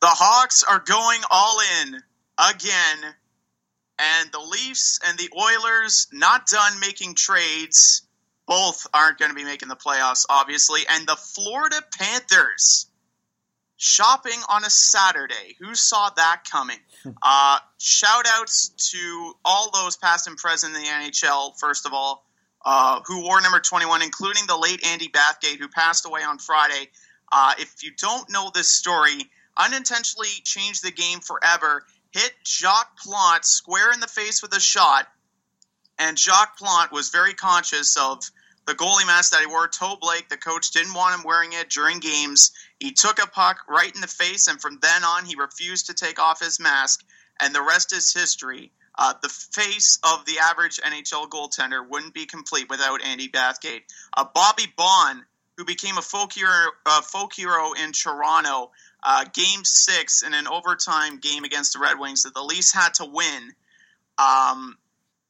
The Hawks are going all in again, and the Leafs and the Oilers not done making trades. Both aren't going to be making the playoffs, obviously. And the Florida Panthers shopping on a Saturday. Who saw that coming? Uh, shout outs to all those past and present in the NHL, first of all, uh, who wore number 21, including the late Andy Bathgate, who passed away on Friday. Uh, if you don't know this story, unintentionally changed the game forever, hit Jacques Plante square in the face with a shot, and Jacques Plante was very conscious of the goalie mask that he wore. Toe Blake, the coach, didn't want him wearing it during games. He took a puck right in the face, and from then on, he refused to take off his mask, and the rest is history. Uh, the face of the average NHL goaltender wouldn't be complete without Andy Bathgate. Uh, Bobby Baun, who became a folk hero, uh, folk hero in Toronto, uh, game six in an overtime game against the Red Wings that the Leafs had to win. Um,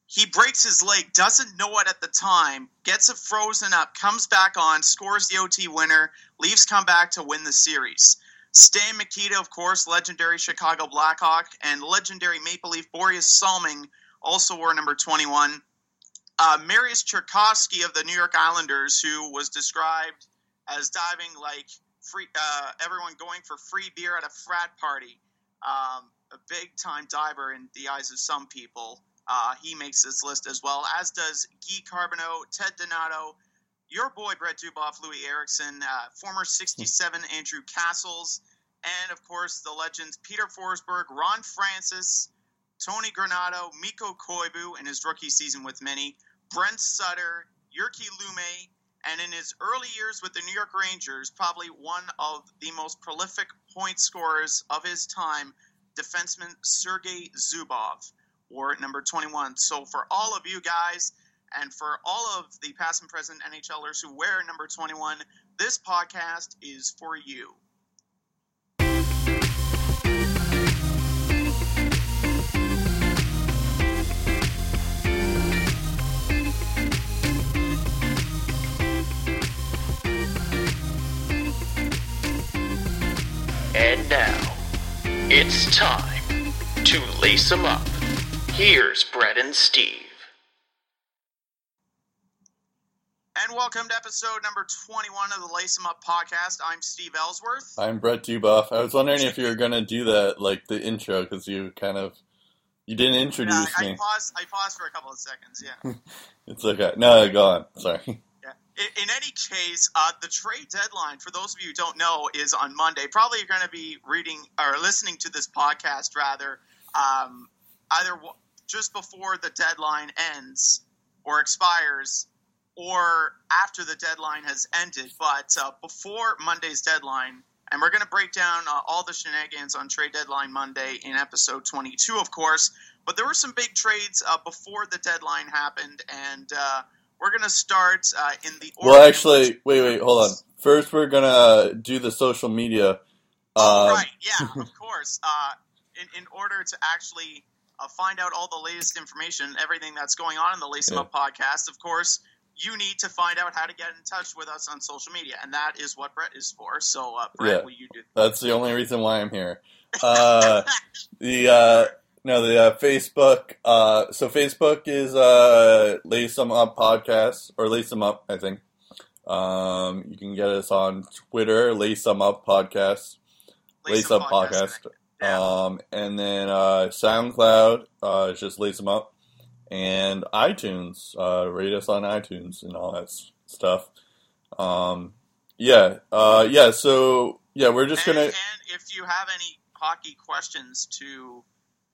he breaks his leg, doesn't know it at the time, gets it frozen up, comes back on, scores the OT winner. Leafs come back to win the series. Stan Mikita, of course, legendary Chicago Blackhawk, and legendary Maple Leaf Borje Salming also wore number 21. Uh, Marius Cherkasky of the New York Islanders, who was described as diving like free, uh, everyone going for free beer at a frat party. Um, a big time diver in the eyes of some people. Uh, he makes this list as well, as does Guy Carbonneau, Ted Donato, your boy Brett Duboff, Louis Eriksson, uh, former 67 Andrew Cassels, and of course the legends Peter Forsberg, Ron Francis, Tony Granato, Mikko Koivu in his rookie season with many, Brent Sutter, Jyrki Lumme, and in his early years with the New York Rangers, probably one of the most prolific point scorers of his time, defenseman Sergei Zubov, or number 21. So for all of you guys, and for all of the past and present NHLers who wear number 21, this podcast is for you. It's time to lace them up. Here's Brett and Steve. And welcome to episode number 21 of the Lace 'em Up podcast. I'm Steve Ellsworth. I'm Brett Duboff. I was wondering if you were going to do that, like the intro, because you kind of you didn't Yeah, introduce I, me. paused, I paused for a couple of seconds, yeah. It's okay. No, go on. Sorry. In any case, uh, the trade deadline, for those of you who don't know, is on Monday. Probably you're going to be reading or listening to this podcast rather um, either w- just before the deadline ends or expires or after the deadline has ended. But uh, before Monday's deadline, and we're going to break down uh, all the shenanigans on trade deadline Monday in episode 22, of course. But there were some big trades uh, before the deadline happened, and uh, we're going to start uh, in the order. Well, actually, wait, wait, hold on. First, we're gonna do the social media. Oh, Um, right, yeah, of course. Uh, in, in order to actually uh, find out all the latest information, everything that's going on in the Lace 'em Yeah. Up podcast, of course, you need to find out how to get in touch with us on social media, and that is what Brett is for. So, uh, Brett, Yeah. will you do? That's the only reason why I'm here. Uh, the uh, no, the uh, Facebook. Uh, so Facebook is uh, Lace 'em Up podcast or Lace 'em Up, I think. Um, you can get us on Twitter, Lace 'em Up podcast. Lace Up Podcast. Yeah. Um, and then uh, SoundCloud, uh, it's just Lace 'em Up. And iTunes, uh, rate us on iTunes and all that s- stuff. Um, yeah, uh, yeah, so, yeah, we're just and, gonna, and if you have any hockey questions to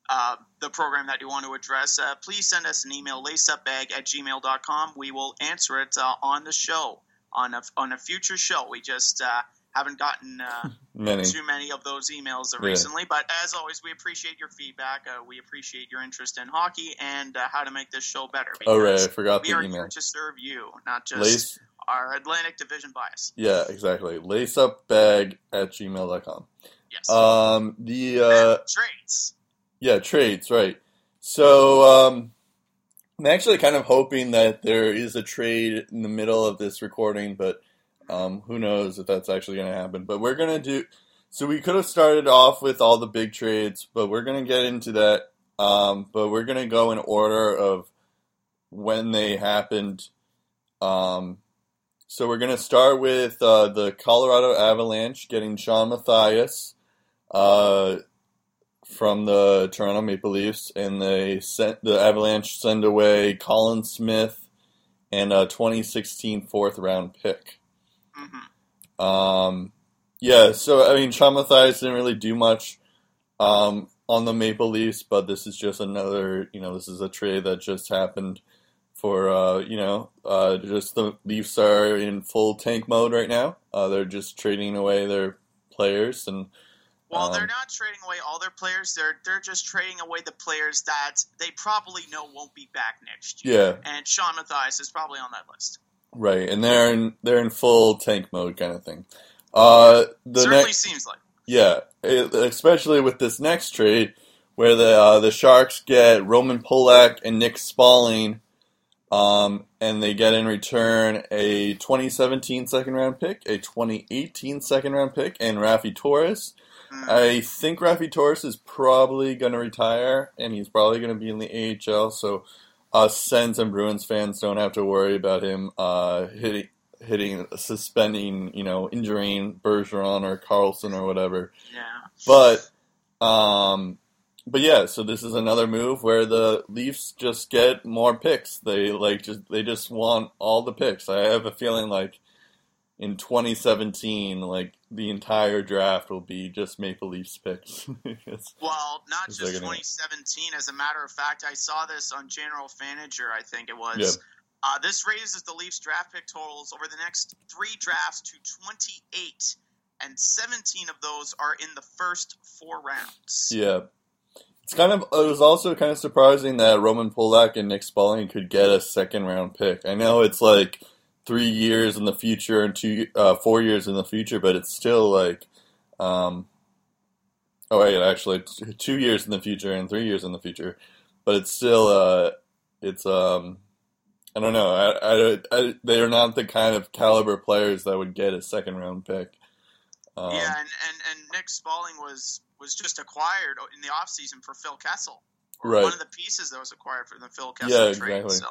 uh, the program that you want to address, uh, please send us an email, laceupbag at gmail.com. We will answer it uh, on the show, on a, on a future show. We just uh, haven't gotten uh, many. too many of those emails Yeah. recently. But as always, we appreciate your feedback. Uh, we appreciate your interest in hockey and uh, how to make this show better. Oh, right, I forgot we the are email. here to serve you, not just Lace, our Atlantic Division bias. yeah, exactly. Laceupbag at gmail.com. Yes. Um, the, uh, trades. Yeah, trades, right. So, um, I'm actually kind of hoping that there is a trade in the middle of this recording, but um, who knows if that's actually going to happen. But we're going to do. so we could have started off with all the big trades, but we're gonna get into that. Um, but we're gonna go in order of when they happened. Um, so we're gonna start with uh, the Colorado Avalanche getting Shawn Matthias uh, from the Toronto Maple Leafs, and they sent the Avalanche send away Colin Smith and a 2016 fourth round pick. hmm Um, yeah, so I mean, Shawn Matthias didn't really do much um, on the Maple Leafs, but this is just another, you know, this is a trade that just happened for, uh, you know, uh, just the Leafs are in full tank mode right now. Uh, they're just trading away their players, and Well, they're Um, not trading away all their players. They're they're just trading away the players that they probably know won't be back next year. yeah, And Shawn Matthias is probably on that list. right, and they're in they're in full tank mode kind of thing. Uh, the Certainly next, seems like. Yeah, it, especially with this next trade, where the uh, the Sharks get Roman Polak and Nick Spaling, um, and they get in return a 2017 second round pick, a 2018 second round pick, and Raffi Torres. Mm. I think Raffi Torres is probably going to retire, and he's probably going to be in the AHL. So, us Sens and Bruins fans don't have to worry about him uh, hitting, hitting, suspending, you know, injuring Bergeron or Karlsson or whatever. yeah. But, um, but yeah, so this is another move where the Leafs just get more picks. They like just they just want all the picks. I have a feeling like in 2017, like the entire draft will be just Maple Leafs picks. Well, not just there gonna- 2017. As a matter of fact, I saw this on General Fanager. I think it was. Yeah. Uh, this raises the Leafs draft pick totals over the next three drafts to 28, and 17 of those are in the first four rounds. yeah. It's kind of. It was also kind of surprising that Roman Polak and Nick Spaling could get a second round pick. I know it's like three years in the future and two, uh, four years in the future, but it's still like, um, oh wait, actually, two years in the future and three years in the future, but it's still, uh, it's um, I don't know. I, I, I, they are not the kind of caliber players that would get a second round pick. Um, yeah, and, and, and Nick Spaling was was just acquired in the offseason for Phil Kessel. Right. One of the pieces that was acquired for the Phil Kessel Yeah, trade. exactly. So,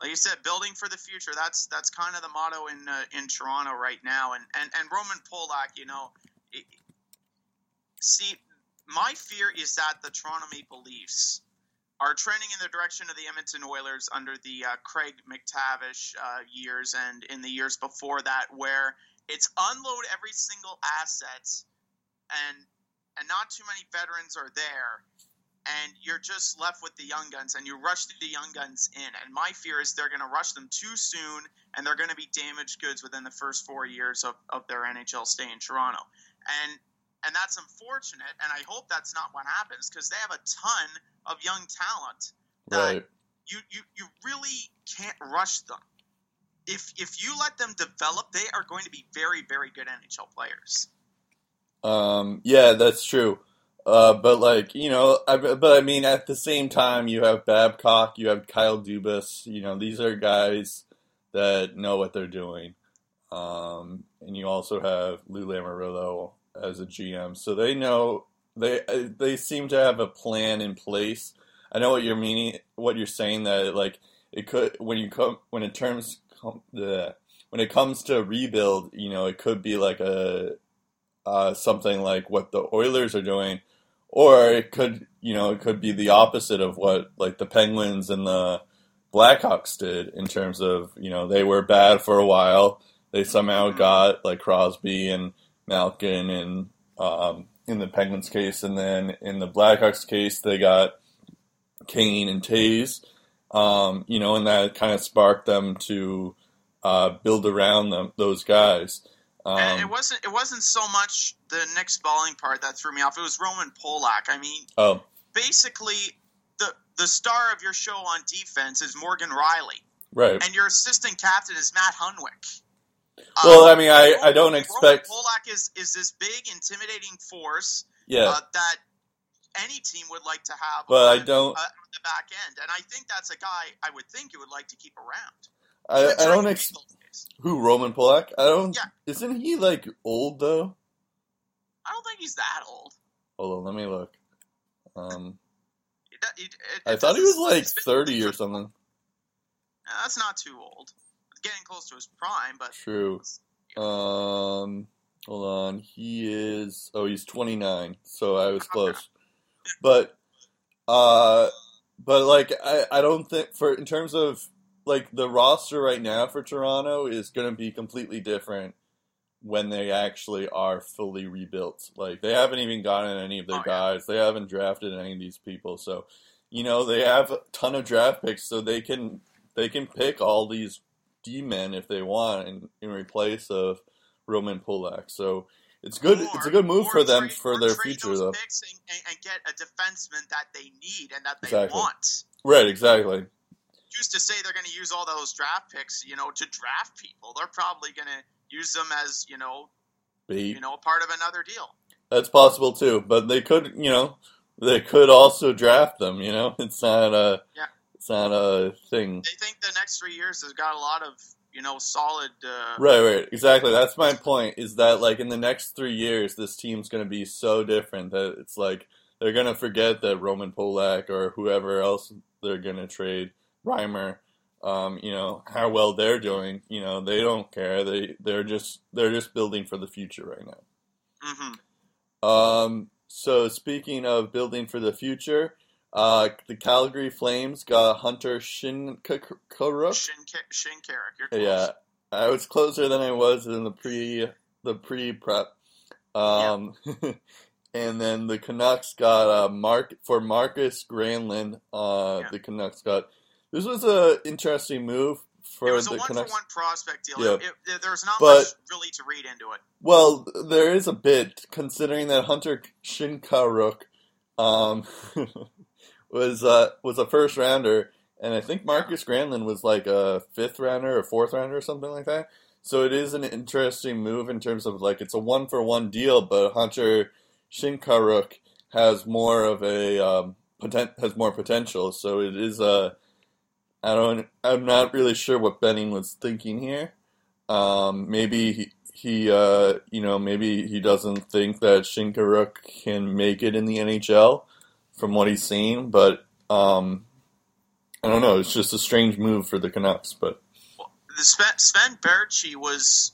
like you said, building for the future. That's that's kind of the motto in uh, in Toronto right now. And and and Roman Polak, you know, it, see, my fear is that the Toronto Maple Leafs are trending in the direction of the Edmonton Oilers under the uh, Craig McTavish uh, years and in the years before that, where it's unload every single asset and and not too many veterans are there and you're just left with the young guns and you rush the young guns in and my fear is they're going to rush them too soon and they're going to be damaged goods within the first four years of, of their nhl stay in toronto and and that's unfortunate and i hope that's not what happens because they have a ton of young talent that right. you, you you really can't rush them if if you let them develop they are going to be very very good nhl players Um, yeah, that's true. Uh, but like you know, I, but I mean, at the same time, you have Babcock, you have Kyle Dubas. You know, these are guys that know what they're doing. Um, and you also have Lou Lamoriello as a GM, so they know they they seem to have a plan in place. I know what you're meaning, what you're saying that like it could when you come when it terms the when it comes to rebuild, you know, it could be like a uh, something like what the Oilers are doing, or it could, you know, it could be the opposite of what like the Penguins and the Blackhawks did in terms of, you know, they were bad for a while. They somehow got like Crosby and Malkin and um, in the Penguins case, and then in the Blackhawks case, they got Kane and Toews. Um, you know, and that kind of sparked them to uh, build around them those guys. Um, it wasn't it wasn't so much the Nick Spaling part that threw me off. It was Roman Polak. I mean, oh, basically the the star of your show on defense is Morgan Rielly, right. and your assistant captain is Matt Hunwick. Well, Um, I mean, I, I don't expect. Roman Polak is is this big, intimidating force Yeah, uh, that any team would like to have. but I don't. uh, on the back end, and I think that's a guy I would think you would like to keep around. I, I don't. the Ex- rebuild phase. Who Roman Polak? I don't. Yeah. Isn't he like old though? I don't think he's that old. Hold on, let me look. Um, It, it, it, I thought he was like 30 or something. Uh, That's not too old. Getting close to his prime, but True. Um, hold on. He is. Oh, he's 29. So I was close. But, uh, but like I, I don't think for in terms of like the roster right now for Toronto is going to be completely different when they actually are fully rebuilt. Like they haven't even gotten any of their Oh, yeah. guys. They haven't drafted any of these people. So, you know, they have a ton of draft picks, so they can they can pick all these D men if they want in, in replace of Roman Polak. So it's good. it's a good move for them trade- for their future, though. and, and get a defenseman that they need and that they Exactly. want. Right? Exactly. Used to say they're going to use all those draft picks, you know, to draft people. They're probably going to use them as, you know, Bait. you know, part of another deal. That's possible too, but they could, you know, they could also draft them. You know, it's not a, Yeah. it's not a thing. They think the next three years has got a lot of, you know, solid. Uh, Right, right, exactly. That's my point. Is that like in the next three years, this team's going to be so different that it's like they're going to forget that Roman Polak or whoever else they're going to trade, Reimer, um, you know how well they're doing. You know they don't care. They they're just they're just building for the future right now. hmm Um, so speaking of building for the future, uh, the Calgary Flames got Hunter Shinkaruk. Shin, Shin Carrick. Yeah, I was closer than I was in the pre the pre prep. Um, and then the Canucks got uh, Mark for Markus Granlund. Uh, Yeah. the Canucks got this was a interesting move for It was a the one for one prospect deal. Yeah. It, it- there's not But- much really to read into it. Well, there is a bit considering that Hunter Shinkaruk um, was uh, was a first rounder, and I think Markus Granlund was like a fifth rounder or fourth rounder or something like that. So it is an interesting move in terms of like it's a one for one deal, but Hunter Shinkaruk has more of a um, poten- has more potential. So it is a I don't I'm not really sure what Benning was thinking here. Um, maybe he, he uh, you know, maybe he doesn't think that Shinkaruk can make it in the NHL from what he's seen, but um, I don't know. It's just a strange move for the Canucks, but Sven, Sven Baertschi was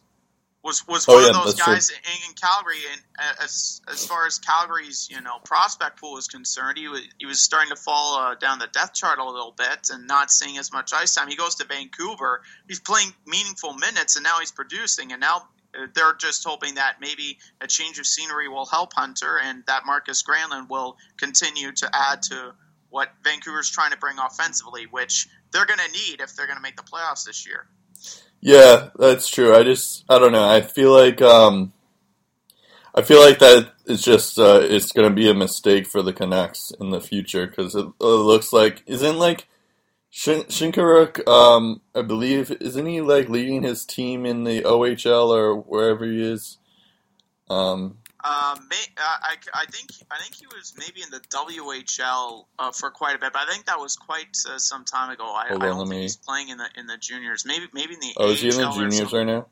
was was Oh, one yeah, of those guys in, in Calgary, and uh, as as far as Calgary's you know prospect pool is concerned, he was he was starting to fall uh, down the depth chart a little bit and not seeing as much ice time. He goes to Vancouver, he's playing meaningful minutes, and now he's producing, and now. uh, They're just hoping that maybe a change of scenery will help Hunter, and that Markus Granlund will continue to add to what Vancouver's trying to bring offensively, which they're going to need if they're going to make the playoffs this year. Yeah, that's true. I just I don't know. I feel like um I feel like that is just uh, it's going to be a mistake for the Canucks in the future because it, it looks like isn't like Shin- Shinkaruk um I believe isn't he like leading his team in the OHL or wherever he is um Um, may, uh, I, I think I think he was maybe in the WHL uh, for quite a bit, but I think that was quite uh, some time ago. I, Hold I on, don't let think me- he's playing in the in the juniors. Maybe maybe in the oh is he in the juniors right now?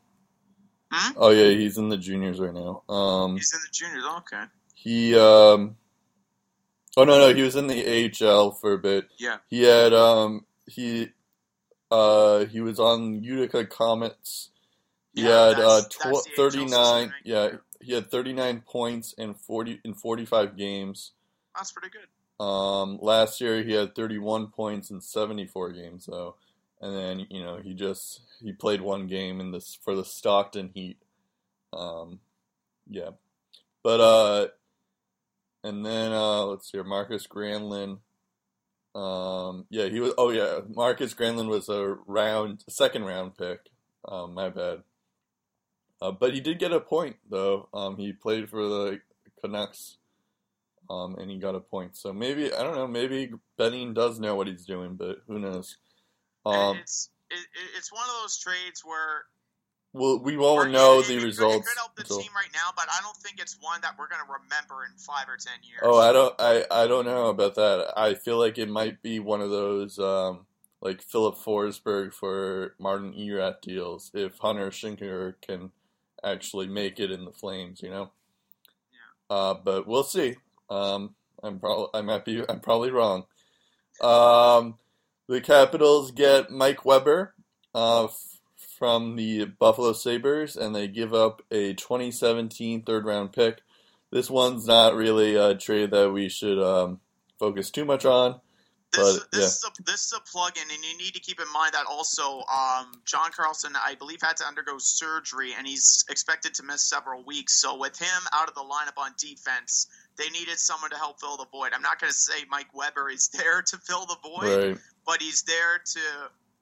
Hmm? Oh yeah, he's in the juniors right now. Um He's in the juniors. Okay, he um Oh no no, he was in the AHL for a bit. yeah. He had um he uh he was on Utica Comets. He Yeah, had uh tw- that's the AHL 39 yeah, he had 39 points in 40 in 45 games. That's pretty good. Um last year he had 31 points in 74 games though. And then, you know, he just he played one game in this for the Stockton Heat. Um yeah. But uh and then uh let's see here, Markus Granlund um, yeah, he was. Oh, yeah, Markus Granlund was a round, second round pick. Um, my bad. Uh, but he did get a point though. Um, he played for the Canucks, um, and he got a point. So maybe I don't know. Maybe Benning does know what he's doing, but who knows? Um, it's it, it- it's one of those trades where well, we won't know it- the it, results. It could help the until- team right now, but I don't think it's one that we're going to remember in five or ten years. Oh, I don't. I, I don't know about that. I feel like it might be one of those um, like Filip Forsberg for Martin Erat deals. If Hunter Shinkaruk actually make it in the Flames, you know. Yeah. uh, but we'll see. Um, I'm probably I might be I'm probably wrong. Um, the Capitals get Mike Weber uh, f- from the Buffalo Sabres, and they give up a 2017 third round pick. This one's not really a trade that we should um, focus too much on. This, But, this, yeah. is a, this is a plug-in, and you need to keep in mind that also um, John Carlson, I believe, had to undergo surgery, and he's expected to miss several weeks. So with him out of the lineup on defense, they needed someone to help fill the void. I'm not going to say Mike Weber is there to fill the void, Right. but he's there to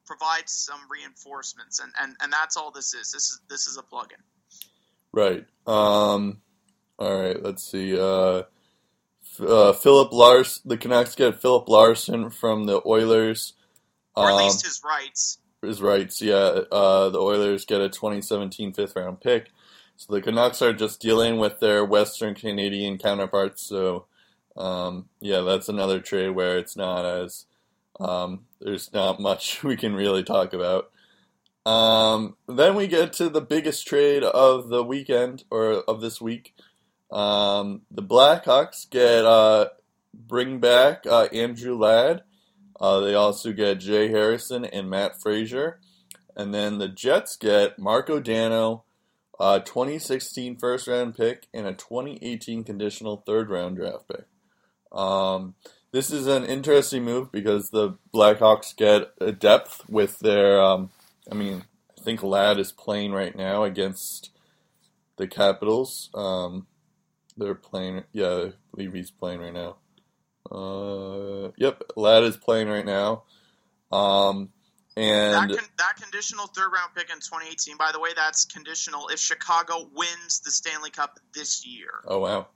provide some reinforcements, and, and, and that's all this is. This is this is a plug-in. Right. Um, all right. Let's see. Uh, uh, Philip Lars. The Canucks get Philip Larsen from the Oilers. Or at Um, least his rights. his rights. Yeah. Uh, the Oilers get a 2017 fifth round pick. So the Canucks are just dealing with their Western Canadian counterparts. So, um, yeah, that's another trade where it's not as um, there's not much we can really talk about. Um, then we get to the biggest trade of the weekend or of this week. Um, the Blackhawks get uh, bring back uh, Andrew Ladd. Uh, they also get Jay Harrison and Matt Fraser. And then the Jets get Marco Dano, a 2016 first round pick, and a 2018 conditional third round draft pick. Um, this is an interesting move because the Blackhawks get a depth with their. Um, I mean, I think Ladd is playing right now against the Capitals. Um, they're playing. Yeah, I believe he's playing right now. Uh, yep, Ladd is playing right now. Um, and that, con- that conditional third round pick in 2018, by the way, that's conditional if Chicago wins the Stanley Cup this year. oh wow.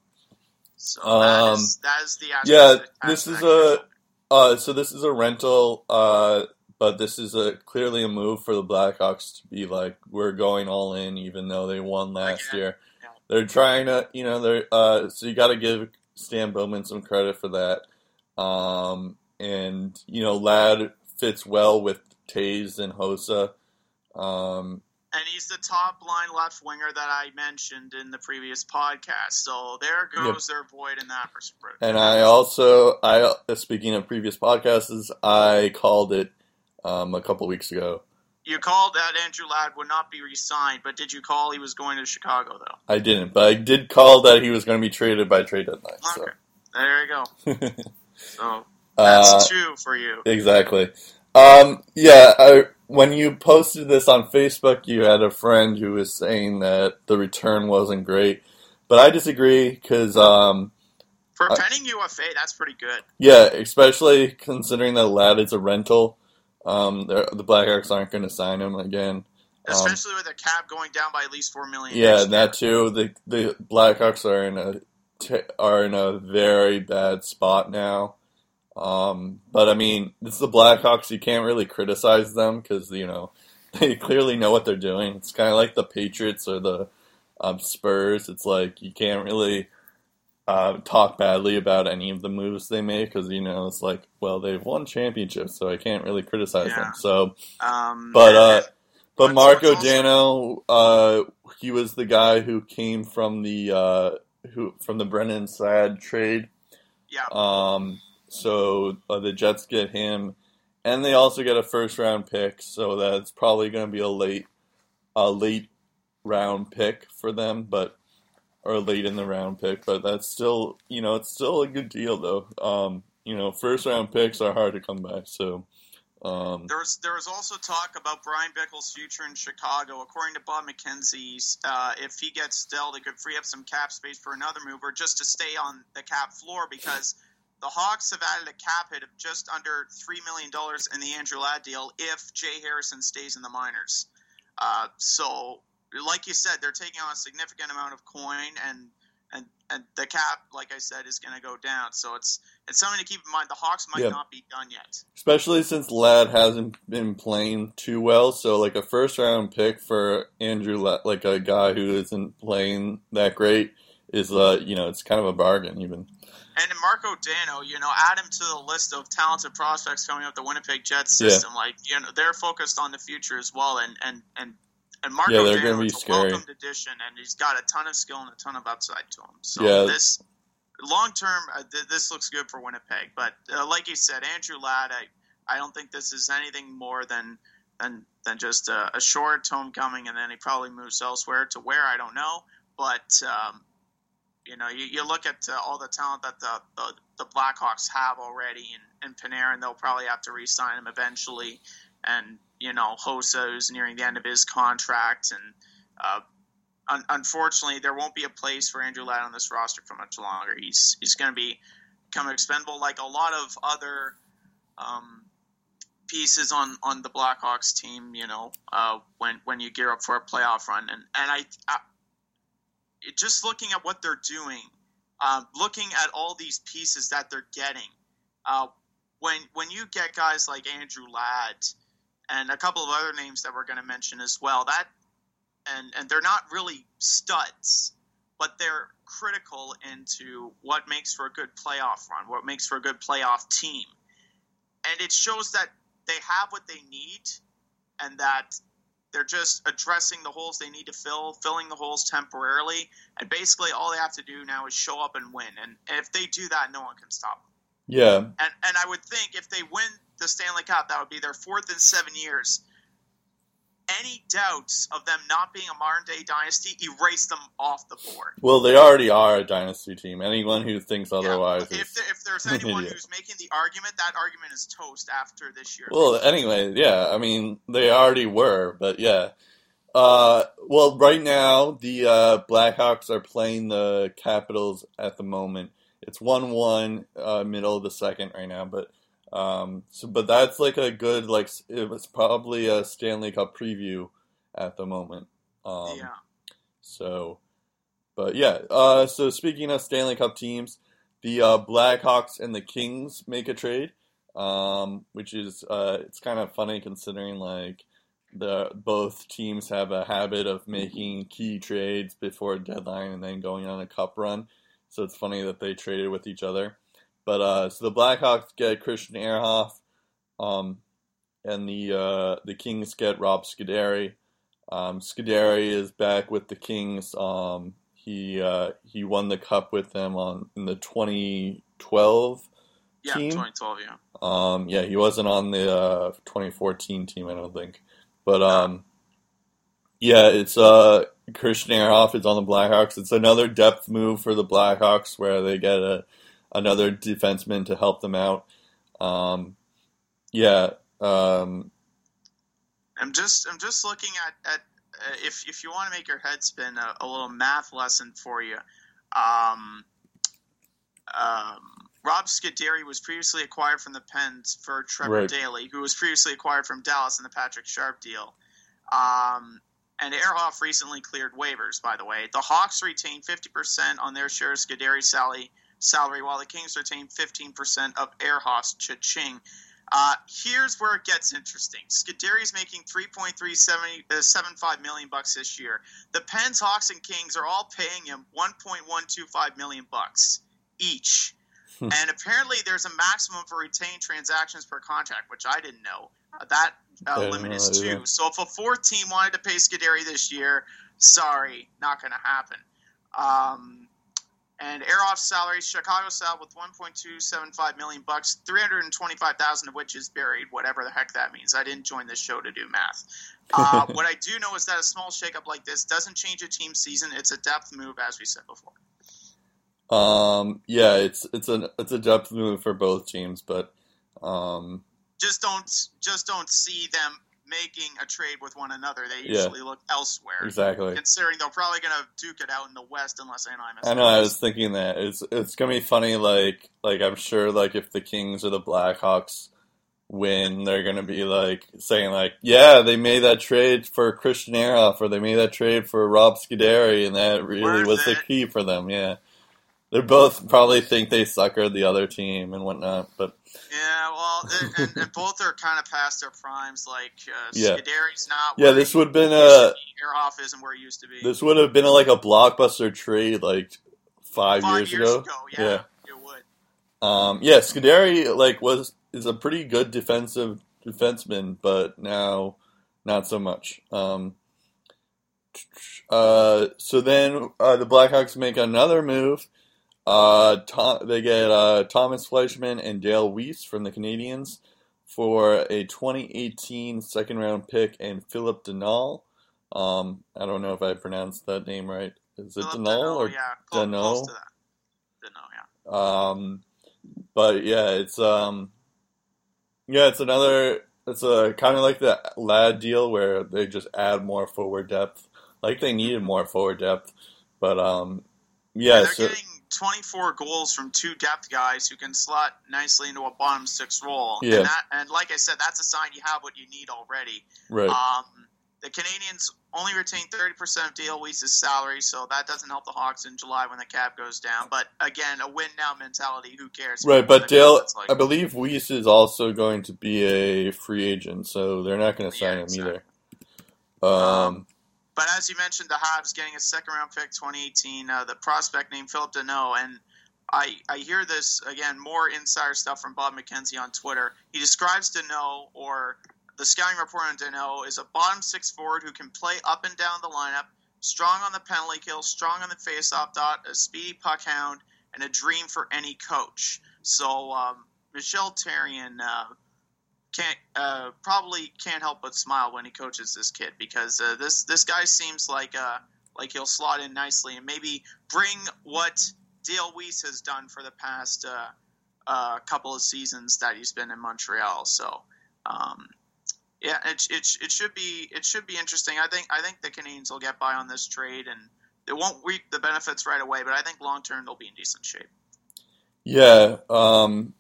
So Um, that, is, that is the yeah, this is a- Uh, so this is a rental, uh, but this is a clearly a move for the Blackhawks to be like we're going all in, even though they won last Again, year. They're trying to, you know, they're uh, so you got to give Stan Bowman some credit for that. Um, and you know, Ladd fits well with Toews and Hossa. Um, and he's the top line left winger that I mentioned in the previous podcast. So there goes their void in that perspective. And I also, I speaking of previous podcasts, I called it um, a couple weeks ago. You called that Andrew Ladd would not be re-signed, but did you call he was going to Chicago though? I didn't, but I did call that he was going to be traded by trade deadline. So. There you go. So that's uh, two for you. exactly. Um, yeah, I, when you posted this on Facebook, you had a friend who was saying that the return wasn't great, but I disagree because, um, For pending UFA, that's pretty good. yeah, especially considering that Ladd is a rental. Um, the Blackhawks aren't going to sign him again. Um, Especially with the cap going down by at least four million. Yeah, and that too. The the Blackhawks are in a t- are in a very bad spot now. Um, but I mean, it's the Blackhawks. You can't really criticize them because you know they clearly know what they're doing. It's kind of like the Patriots or the um, Spurs. It's like you can't really uh, talk badly about any of the moves they make because you know it's like, well, they've won championships, so I can't really criticize Yeah. them. So Um, But, uh, but But Marco Dano, uh, he was the guy who came from the uh, who from the Brandon Saad trade. yeah, Um, so uh, the Jets get him, and they also get a first round pick. So that's probably going to be a late, a late round pick for them, but or late in the round pick. But that's still, you know, it's still a good deal though. Um, you know, first round picks are hard to come by. So. Um, There was there was also talk about Bryan Bickell's future in Chicago. According to Bob McKenzie, uh, if he gets dealt, it could free up some cap space for another move or just to stay on the cap floor because the Hawks have added a cap hit of just under three million dollars in the Andrew Ladd deal if Jay Harrison stays in the minors. Uh, so, like you said, they're taking on a significant amount of coin and. And, and the cap, like I said, is going to go down. So it's it's something to keep in mind. The Hawks might Yeah. not be done yet. Especially since Ladd hasn't been playing too well, so like a first round pick for Andrew, Ladd, like a guy who isn't playing that great, is uh you know it's kind of a bargain even. And Marco Dano, you know, add him to the list of talented prospects coming up the Winnipeg Jets Yeah. system. Like, you know, they're focused on the future as well. And and and And Marco Yeah, they're Dano gonna be is a scary. welcomed addition, and he's got a ton of skill and a ton of upside to him. So Yeah. this long term, uh, th- this looks good for Winnipeg. But uh, like you said, Andrew Ladd, I, I don't think this is anything more than than than just a, a short homecoming, and then he probably moves elsewhere to where I don't know. But um, you know, you, you look at uh, all the talent that the, the the Blackhawks have already in, in Panarin, they'll probably have to re-sign him eventually. And you know, Hossa is nearing the end of his contract, and uh, un- unfortunately, there won't be a place for Andrew Ladd on this roster for much longer. He's he's going to be become expendable, like a lot of other um, pieces on, on the Blackhawks team. You know, uh, when when you gear up for a playoff run, and and I, I just looking at what they're doing, uh, looking at all these pieces that they're getting, uh, when when you get guys like Andrew Ladd and a couple of other names that we're going to mention as well, that and and they're not really studs, but they're critical into what makes for a good playoff run, what makes for a good playoff team, and it shows that they have what they need, and that they're just addressing the holes they need to fill, filling the holes temporarily, and basically all they have to do now is show up and win. And, and if they do that, no one can stop them. Yeah, And and I would think if they win the Stanley Cup, that would be their fourth in seven years. Any doubts of them not being a modern day dynasty, erase them off the board. well, they already are a dynasty team. Anyone who thinks otherwise Yeah. If, there, if there's anyone idiot. who's making the argument, that argument is toast after this year. Well, anyway, yeah. I mean, they already were, but yeah. Uh, well, right now the uh, Blackhawks are playing the Capitals at the moment. It's one-one, uh, middle of the second right now, but um, so but that's like a good like it was probably a Stanley Cup preview at the moment. Um, yeah. so, but yeah. Uh, so speaking of Stanley Cup teams, the uh, Blackhawks and the Kings make a trade, um, which is uh, it's kind of funny considering like the both teams have a habit of making key trades before a deadline and then going on a cup run. So it's funny that they traded with each other. But uh, so the Blackhawks get Christian Ehrhoff, um, and the uh, the Kings get Rob Scuderi. Um, Scuderi is back with the Kings. Um, he uh, he won the cup with them on in the 2012 Yeah, team? 2012, yeah. um, yeah, he wasn't on the uh, 2014 team, I don't think. But um, yeah, it's uh, Christian Ehrhoff is on the Blackhawks. It's another depth move for the Blackhawks where they get a another defenseman to help them out. Um, yeah, um, I'm just I'm just looking at, at uh, if if you want to make your head spin a, a little math lesson for you. Um, um, Rob Scuderi was previously acquired from the Pens for Trevor Right. Daley, who was previously acquired from Dallas in the Patrick Sharp deal. Um, and Ehrhoff recently cleared waivers, by the way. The Hawks retained 50% on their share of Scuderi's salary, salary, while the Kings retain 15% of Ehrhoff's cha-ching. Uh, here's where it gets interesting. Scuderi's making 3.375 million bucks this year. The Pens, Hawks, and Kings are all paying him 1.125 million bucks each. Hmm. and apparently, there's a maximum for retained transactions per contract, which I didn't know. Uh, that uh, limit is two. So if a fourth team wanted to pay Scuderi this year, sorry, not going to happen. Um, and Ehrhoff's salary, Chicago salary with 1.275 million bucks, 325,000 of which is buried, whatever the heck that means. I didn't join this show to do math. Uh, what I do know is that a small shakeup like this doesn't change a team season. It's a depth move, as we said before. um, yeah, it's it's a it's a depth move for both teams, but um, Just don't, just don't see them making a trade with one another. They Yeah. usually look elsewhere. exactly. Considering they're probably going to duke it out in the West unless Anaheim. I know. I was thinking that it's it's gonna be funny. Like like I'm sure like if the Kings or the Blackhawks win, they're gonna be like saying like, yeah, they made that trade for Christian Ehrhoff, or they made that trade for Rob Scuderi, and that really Worth was the key for them. Yeah, they both probably think they suckered the other team and whatnot, but Yeah, well, and, and, both are kind of past their primes. Like uh, Yeah. Scuderi's not. yeah, where this would have been a be. Ehrhoff isn't where he used to be. this would have been a, like a blockbuster trade like five, Five years, ago. yeah, Yeah. it would. Um, yeah, Scuderi like was is a pretty good defensive defenseman, but now not so much. Um, uh, so then uh, the Blackhawks make another move. Uh, Tom, they get uh, Tomas Fleischmann and Dale Weise from the Canadiens for a 2018 second round pick and Philip Denal. Um, I don't know if I pronounced that name right. Is it Philip Denal or yeah, close, close to yeah. Um, but yeah, it's um, yeah, it's another. It's a kind of like the Ladd deal where they just add more forward depth. Like they needed more forward depth, but um, yeah. they're So getting 24 goals from two depth guys who can slot nicely into a bottom six role. Yeah. And, that, and like I said, that's a sign you have what you need already. right, Um, the Canadiens only retain 30% of Dale Weise's salary, so that doesn't help the Hawks in July when the cap goes down. But again, a win now mentality. Who cares? right. But Dale, like- I believe Weiss is also going to be a free agent, so they're not going to sign Yeah, him either. exactly. Um, But as you mentioned, the Habs getting a second round pick 2018, uh, the prospect named Philip Danault. And I, I hear this, again, more insider stuff from Bob McKenzie on Twitter. He describes Danault, or the scouting report on Danault, is a bottom six forward who can play up and down the lineup, strong on the penalty kill, strong on the faceoff dot, a speedy puck hound, and a dream for any coach. So um, Michel Therrien uh, can't uh, probably can't help but smile when he coaches this kid because uh, this this guy seems like uh, like he'll slot in nicely and maybe bring what Dale Weise has done for the past uh, uh, couple of seasons that he's been in Montreal. So. Um, yeah, it, it, it should be it should be interesting. I think I think the Canadiens will get by on this trade, and they won't reap the benefits right away. But I think long term they'll be in decent shape. Yeah, um,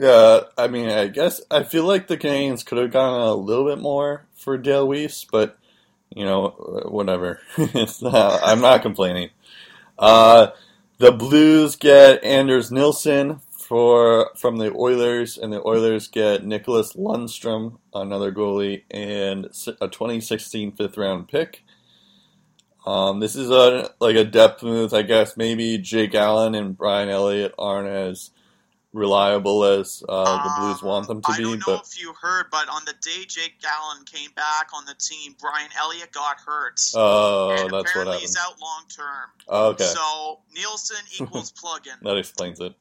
yeah. I mean, I guess I feel like the Canadiens could have gone a little bit more for Dale Weise, but you know, whatever. I'm not complaining. Uh, the Blues get Anders Nilsson for from the Oilers, and the Oilers get Nicholas Lundstrom, another goalie, and a 2016 fifth round pick. Um, this is a like a depth move, I guess. Maybe Jake Allen and Brian Elliott aren't as reliable as uh, the Blues Um, want them to I be, I don't know but if you heard, but on the day Jake Allen came back on the team, Brian Elliott got hurt. oh, and that's what happened. he's out long term. Oh, okay, So Nilsson equals plug-in, that explains it.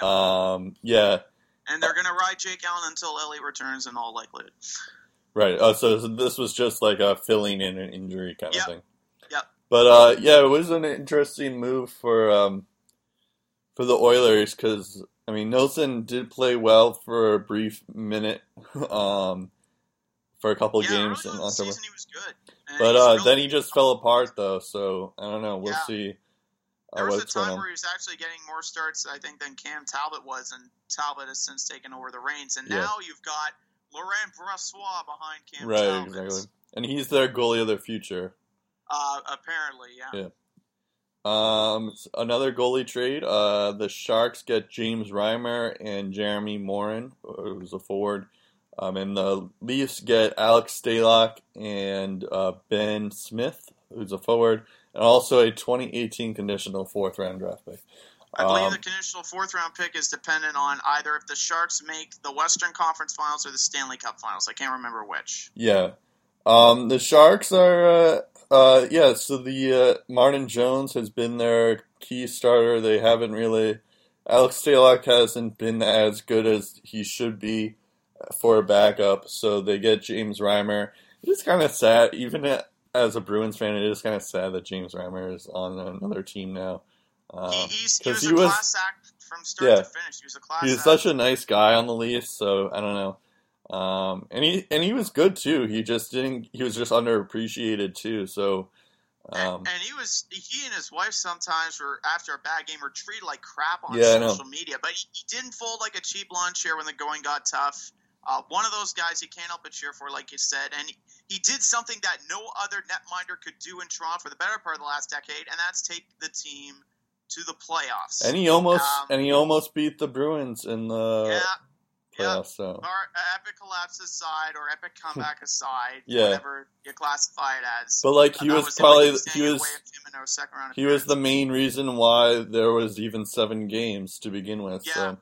Yeah. Um, yeah, and they're gonna ride Jake Allen until Elliott returns in all likelihood. right. Oh, so this was just like a filling in an injury kind Yep. of thing. Yep. But uh, yeah, it was an interesting move for um, for the Oilers because I mean Nilsson did play well for a brief minute, um, for a couple yeah, games in October. season he was good, But uh, really- then he just fell apart though, so I don't know. We'll Yeah. see uh, There was a time where he was actually getting more starts, I think, than Cam Talbot was, and Talbot has since taken over the reins. And Yeah. now you've got Laurent Brossoit behind Cam Right, Talbot. exactly. And he's their goalie of the future. Uh, apparently, yeah. Um, another goalie trade. Uh, the Sharks get James Reimer and Jeremy Morin, who's a forward. Um, and the Leafs get Alex Stalock and uh, Ben Smith, who's a forward, and also a 2018 conditional fourth round draft pick. I believe Um, the conditional fourth round pick is dependent on either if the Sharks make the Western Conference Finals or the Stanley Cup Finals. I can't remember which. Yeah. Um, the Sharks are, uh, uh, yeah, so the, uh, Martin Jones has been their key starter. They haven't really, Alex Stalock hasn't been as good as he should be for a backup, so they get James Reimer. It's kind of sad, even as a Bruins fan, it is kind of sad that James Reimer is on another team now. Um, he, he's, he was he a class act from start Yeah. to finish. He was a class He's act. such a nice guy on the Leafs, so I don't know. Um, and he and he was good too. He just didn't. He was just underappreciated too. So, um, and, and he was he and his wife sometimes were after a bad game were treated like crap on Yeah, social media, but he, he didn't fold like a cheap lawn chair when the going got tough. Uh, one of those guys you can't help but cheer for, like you said, and he, he did something that no other netminder could do in Toronto for the better part of the last decade, and that's take the team to the playoffs. and he almost Um, and he almost beat the Bruins in the yeah, yeah. So Or epic collapse aside, or epic comeback aside, Yeah. whatever you classify it as. but like Uh, he that was probably he was him in our second round he was the main reason why there was even seven games to begin with. Yeah. So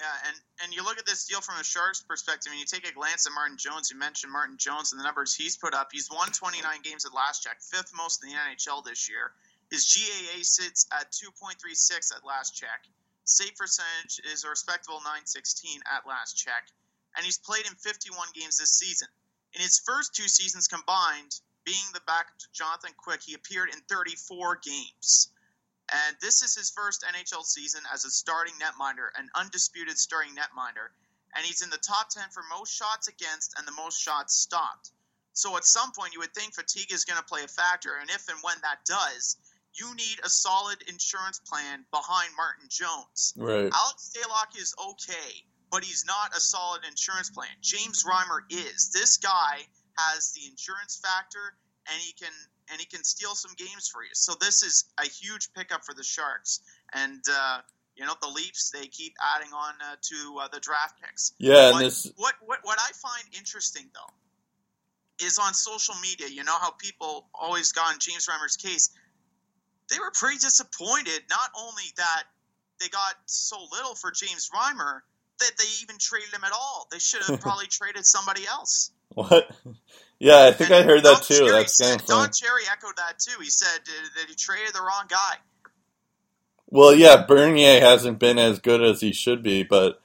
Yeah, and and you look at this deal from a Sharks perspective, and you take a glance at Martin Jones. You mentioned Martin Jones and the numbers he's put up. He's won 29 games at last check, fifth most in the NHL this year. His GAA sits at 2.36 at last check. Save percentage is a respectable 916 at last check. And he's played in 51 games this season. In his first two seasons combined, being the backup to Jonathan Quick, he appeared in 34 games. And this is his first NHL season as a starting netminder, an undisputed starting netminder. And he's in the top 10 for most shots against and the most shots stopped. So at some point, you would think fatigue is going to play a factor. And if and when that does, you need a solid insurance plan behind Martin Jones. Right. Alex Stalock is okay, but he's not a solid insurance plan. James Reimer is. This guy has the insurance factor, and he can and he can steal some games for you. So this is a huge pickup for the Sharks, and uh, you know the Leafs they keep adding on uh, to uh, the draft picks. Yeah, and What, this what what what I find interesting though is on social media. You know how people always got in James Reimer's case. They were pretty disappointed. Not only that they got so little for James Reimer, that they even traded him at all. They should have probably traded somebody else. what? Yeah, I think And I heard Don that too. Cherry That's said- kind of funny. Don Cherry echoed that too. He said that he traded the wrong guy. Well, yeah, Bernier hasn't been as good as he should be, but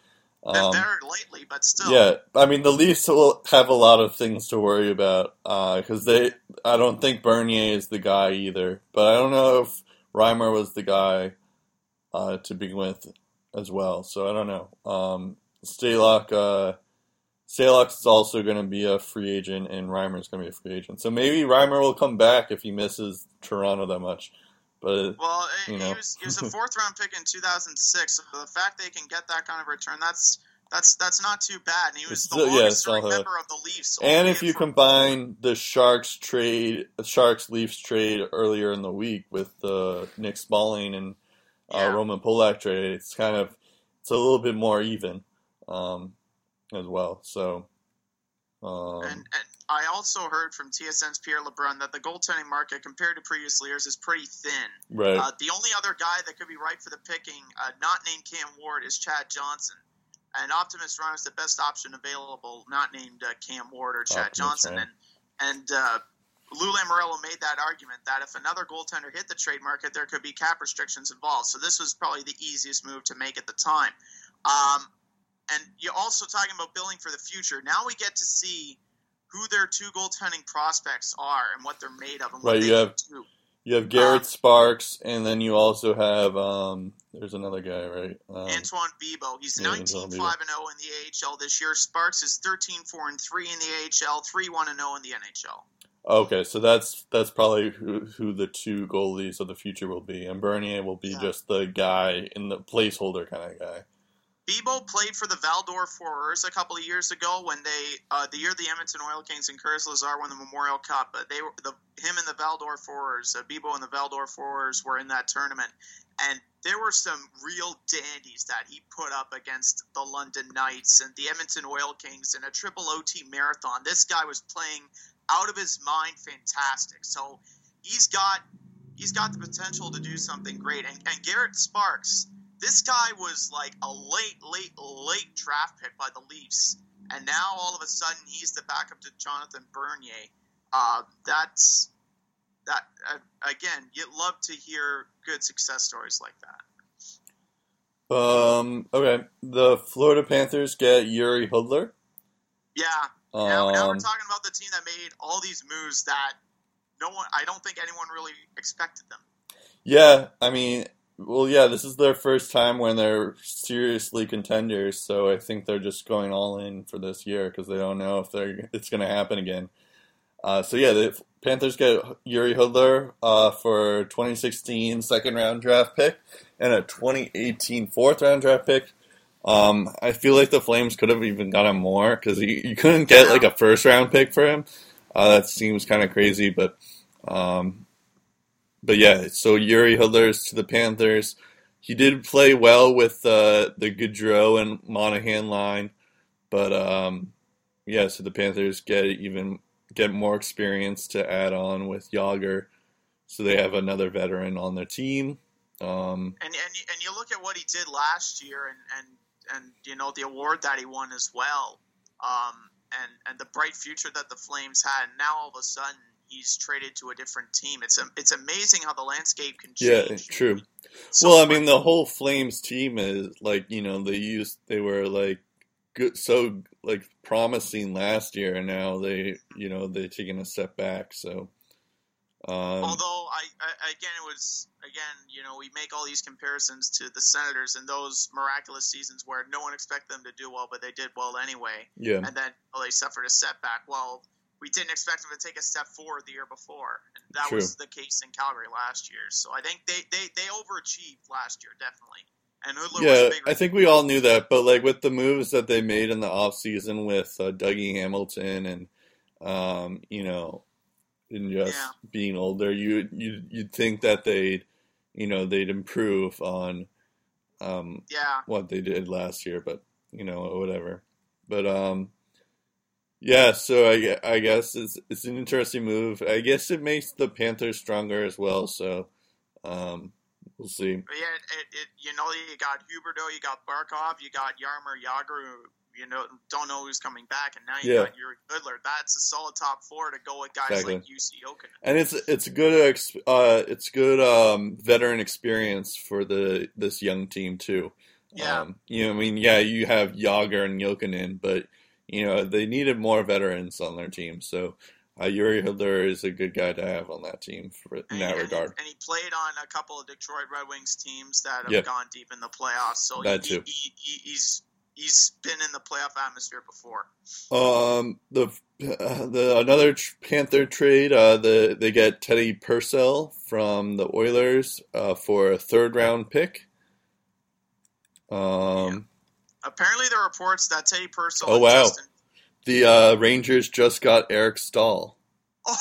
Um, better lately, but still. yeah, I mean the Leafs will have a lot of things to worry about because they. I don't think Bernier is the guy either, but I don't know if Reimer was the guy uh, to begin with as well. So I don't know. Um, Stalock, uh, Stalock is also going to be a free agent, and Reimer is going to be a free agent. So maybe Reimer will come back if he misses Toronto that much. But Well, uh, You he was he was a fourth round pick in 2006. So the fact they can get that kind of return, that's that's that's not too bad. And he was It's the still- longest serving member of the Leafs. And if you combine the Sharks trade, Sharks Leafs trade earlier in the week with the Nick Spaling and uh, Yeah. Roman Polak trade, it's kind of it's a little bit more even um, as well. So, um, and, and I also heard from TSN's Pierre LeBrun that the goaltending market compared to previous years is pretty thin. right, Uh, the only other guy that could be right for the picking, uh, not named Cam Ward, is Chad Johnson. And Optimus Prime is the best option available, not named uh, Cam Ward or Chad Optimus Johnson. Prime. And and uh, Lou Lamoriello made that argument that if another goaltender hit the trade market, there could be cap restrictions involved. So this was probably the easiest move to make at the time. Um, and you're also talking about billing for the future. Now we get to see who their two goaltending prospects are and what they're made of and what Right, they you have- do. you have Garrett Sparks, and then you also have um, there's another guy, right? Um, Antoine Bibeau. He's yeah, 19 five and zero in the AHL this year. Sparks is 13 4 and 3 in the AHL, 3 1 and 0 in the NHL. okay, so that's that's probably who, who the two goalies of the future will be, and Bernier will be Yeah. just the guy in the placeholder kind of guy. Bibeau played for the Val-d'Or Foreurs a couple of years ago when they, uh, the year the Edmonton Oil Kings and Curtis Lazar won the Memorial Cup. Uh, they were the him and the Val-d'Or Foreurs, uh, Bibeau and the Val-d'Or Foreurs were in that tournament, and there were some real dandies that he put up against the London Knights and the Edmonton Oil Kings in a triple OT marathon. This guy was playing out of his mind, fantastic. So he's got he's got the potential to do something great. And, and Garrett Sparks, this guy was like a late, late, late draft pick by the Leafs, and now all of a sudden he's the backup to Jonathan Bernier. Uh, that's that uh, again. You'd love to hear good success stories like that. Um, okay, the Florida Panthers get Jiri Hudler. Yeah. Now, now we're Um, talking about the team that made all these moves that no one. I don't think anyone really expected them. yeah, I mean, well, yeah, this is their first time when they're seriously contenders, so I think they're just going all in for this year because they don't know if they're it's going to happen again. Uh, so yeah, the Panthers get Jiri Hudler uh, for 2016 second round draft pick and a 2018 fourth round draft pick. Um, I feel like the Flames could have even got him more because you, you couldn't get like a first round pick for him. Uh, that seems kind of crazy, but um, but yeah. So Jiri Hudler's to the Panthers. He did play well with uh, the Gaudreau and Monahan line, but um, yeah. So the Panthers get even get more experience to add on with Jagr, so they have another veteran on their team. Um, And and and you look at what he did last year, and and and you know the award that he won as well, um, and and the bright future that the Flames had. And now all of a sudden he's traded to a different team. It's it's amazing how the landscape can change. Yeah, true. so well, I mean, the whole Flames team is like you know they used they were like good, so like promising last year, and now they you know they're taking a step back. So, um, Although I, I again it was again you know we make all these comparisons to the Senators and those miraculous seasons where no one expected them to do well but they did well anyway yeah, and then well, they suffered a setback. Well, we didn't expect them to take a step forward the year before, and that True. was the case in Calgary last year. So I think they they, they overachieved last year definitely. And Hudler was yeah. I think we all knew that, but like with the moves that they made in the off season with uh, Dougie Hamilton and um, you know, and just Yeah. being older, you you you'd think that they'd you know they'd improve on um yeah what they did last year, but you know, whatever. But um, yeah. So I, I guess it's it's an interesting move. I guess it makes the Panthers stronger as well. So um, we'll see. But yeah, it, it, you know, you got Huberdeau, you got Barkov, you got Yarmer, Jagr, you know, don't know who's coming back, and now you Yeah. got Jiri Hudler. That's a solid top four to go with guys Exactly. like UC. And it's it's good uh it's good um veteran experience for the this young team too. Yeah. Um, you know, I mean, yeah, you have Jagr and Jokinen, but you know they needed more veterans on their team. So uh, Jiri is a good guy to have on that team for, in And, that and- regard. and he played on a couple of Detroit Red Wings teams that have Yep. gone deep in the playoffs. So That he, too. He, he, he's he's been in the playoff atmosphere before. Um, the uh, the another Panther trade. Uh, the they get Teddy Purcell from the Oilers uh, for a third round pick. Um, Apparently, there are reports that Teddy Purcell Oh, wow. Justin. the uh, Rangers just got Eric Staal.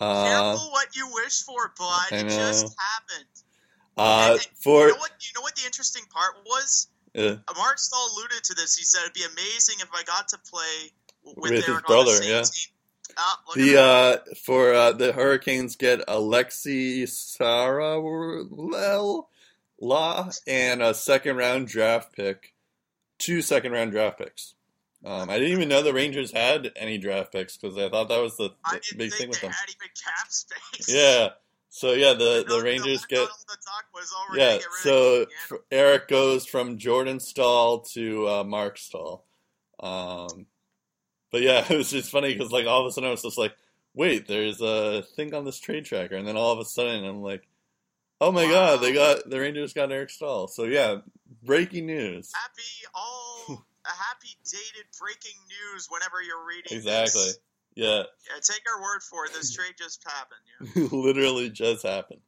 Uh, Careful what you wish for, bud. It just happened. uh, And- and for you know what? You know what the interesting part was? uh, Marc Staal alluded to this. He said it'd be amazing if I got to play with, With his the brother, yeah. team. Ah, the uh, for uh, the Hurricanes get Alexi Sarawel La and a second round draft pick, two second round draft picks. Um, I didn't even know the Rangers had any draft picks because I thought that was the, the big thing with they them. had even cap space. Yeah. So yeah, the No, the Rangers no, get all the talk was already yeah. get So yeah. f- Eric goes from Jordan Staal to uh, Marc Staal. Um, but yeah, it was just funny because like all of a sudden I was just like, wait, there's a thing on this trade tracker, and then all of a sudden I'm like, oh my god, they got the Rangers got Eric Staal. So yeah, breaking news. happy all a happy dated breaking news whenever you're reading Exactly. this. Yeah, Yeah, take our word for it. This trade just happened. Yeah, literally just happened.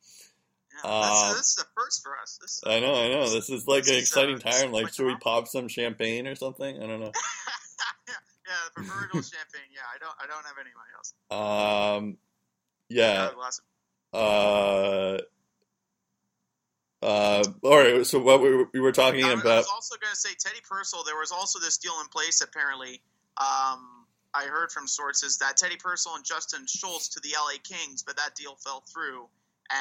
yeah. Uh, this, this is a first for us. This I know, I know. This is like This an is, exciting is time. Like, should we pop some champagne or something? I don't know. yeah, the proverbial champagne. Yeah, I don't. I don't have anybody else. Um, yeah. Have a glass of- Uh, uh, all right. So what we were, we were talking I, was- I about? was also going to say Teddy Purcell. There was also this deal in place. Apparently, um, I heard from sources that Teddy Purcell and Justin Schultz to the LA Kings, but that deal fell through,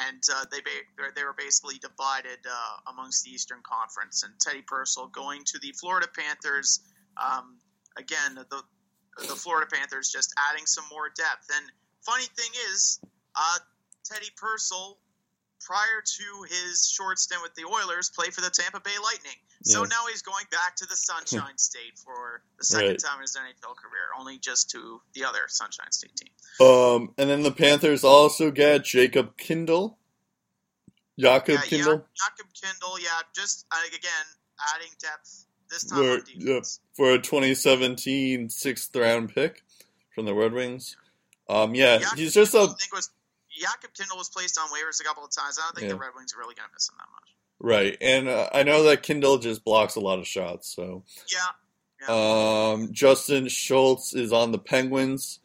and uh, they ba- they were basically divided uh, amongst the Eastern Conference. And Teddy Purcell going to the Florida Panthers. Um, again, the the Florida Panthers just adding some more depth. And funny thing is, uh, Teddy Purcell prior to his short stint with the Oilers, played for the Tampa Bay Lightning. So Yeah. now he's going back to the Sunshine State for the second Right. time in his NHL career, only just to the other Sunshine State team. Um, and then the Panthers also get Jacob Kindl. Jacob yeah, Kindl. yeah, Jakob Kindl, yeah, just uh, again adding depth this time on defense. for a 2017 sixth round pick from the Red Wings. Um, yeah, Jakob he's just a I think was Jakob Kindl was placed on waivers a couple of times. I don't think the Red Wings are really going to miss him that much. right, and uh, I know that Kindl just blocks a lot of shots. So, Yeah, yeah. um, Justin Schultz is on the Penguins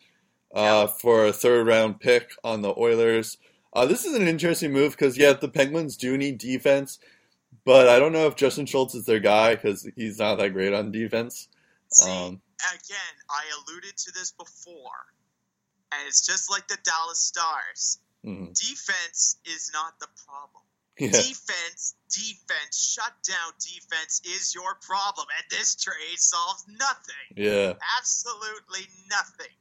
uh, for a third round pick on the Oilers. Uh, this is an interesting move because yeah, the Penguins do need defense, but I don't know if Justin Schultz is their guy because he's not that great on defense. See, Um, again, I alluded to this before, and it's just like the Dallas Stars. mhm. Defense is not the problem. Yeah. Defense, defense, shut down defense is your problem, and this trade solves nothing. Yeah. Absolutely nothing.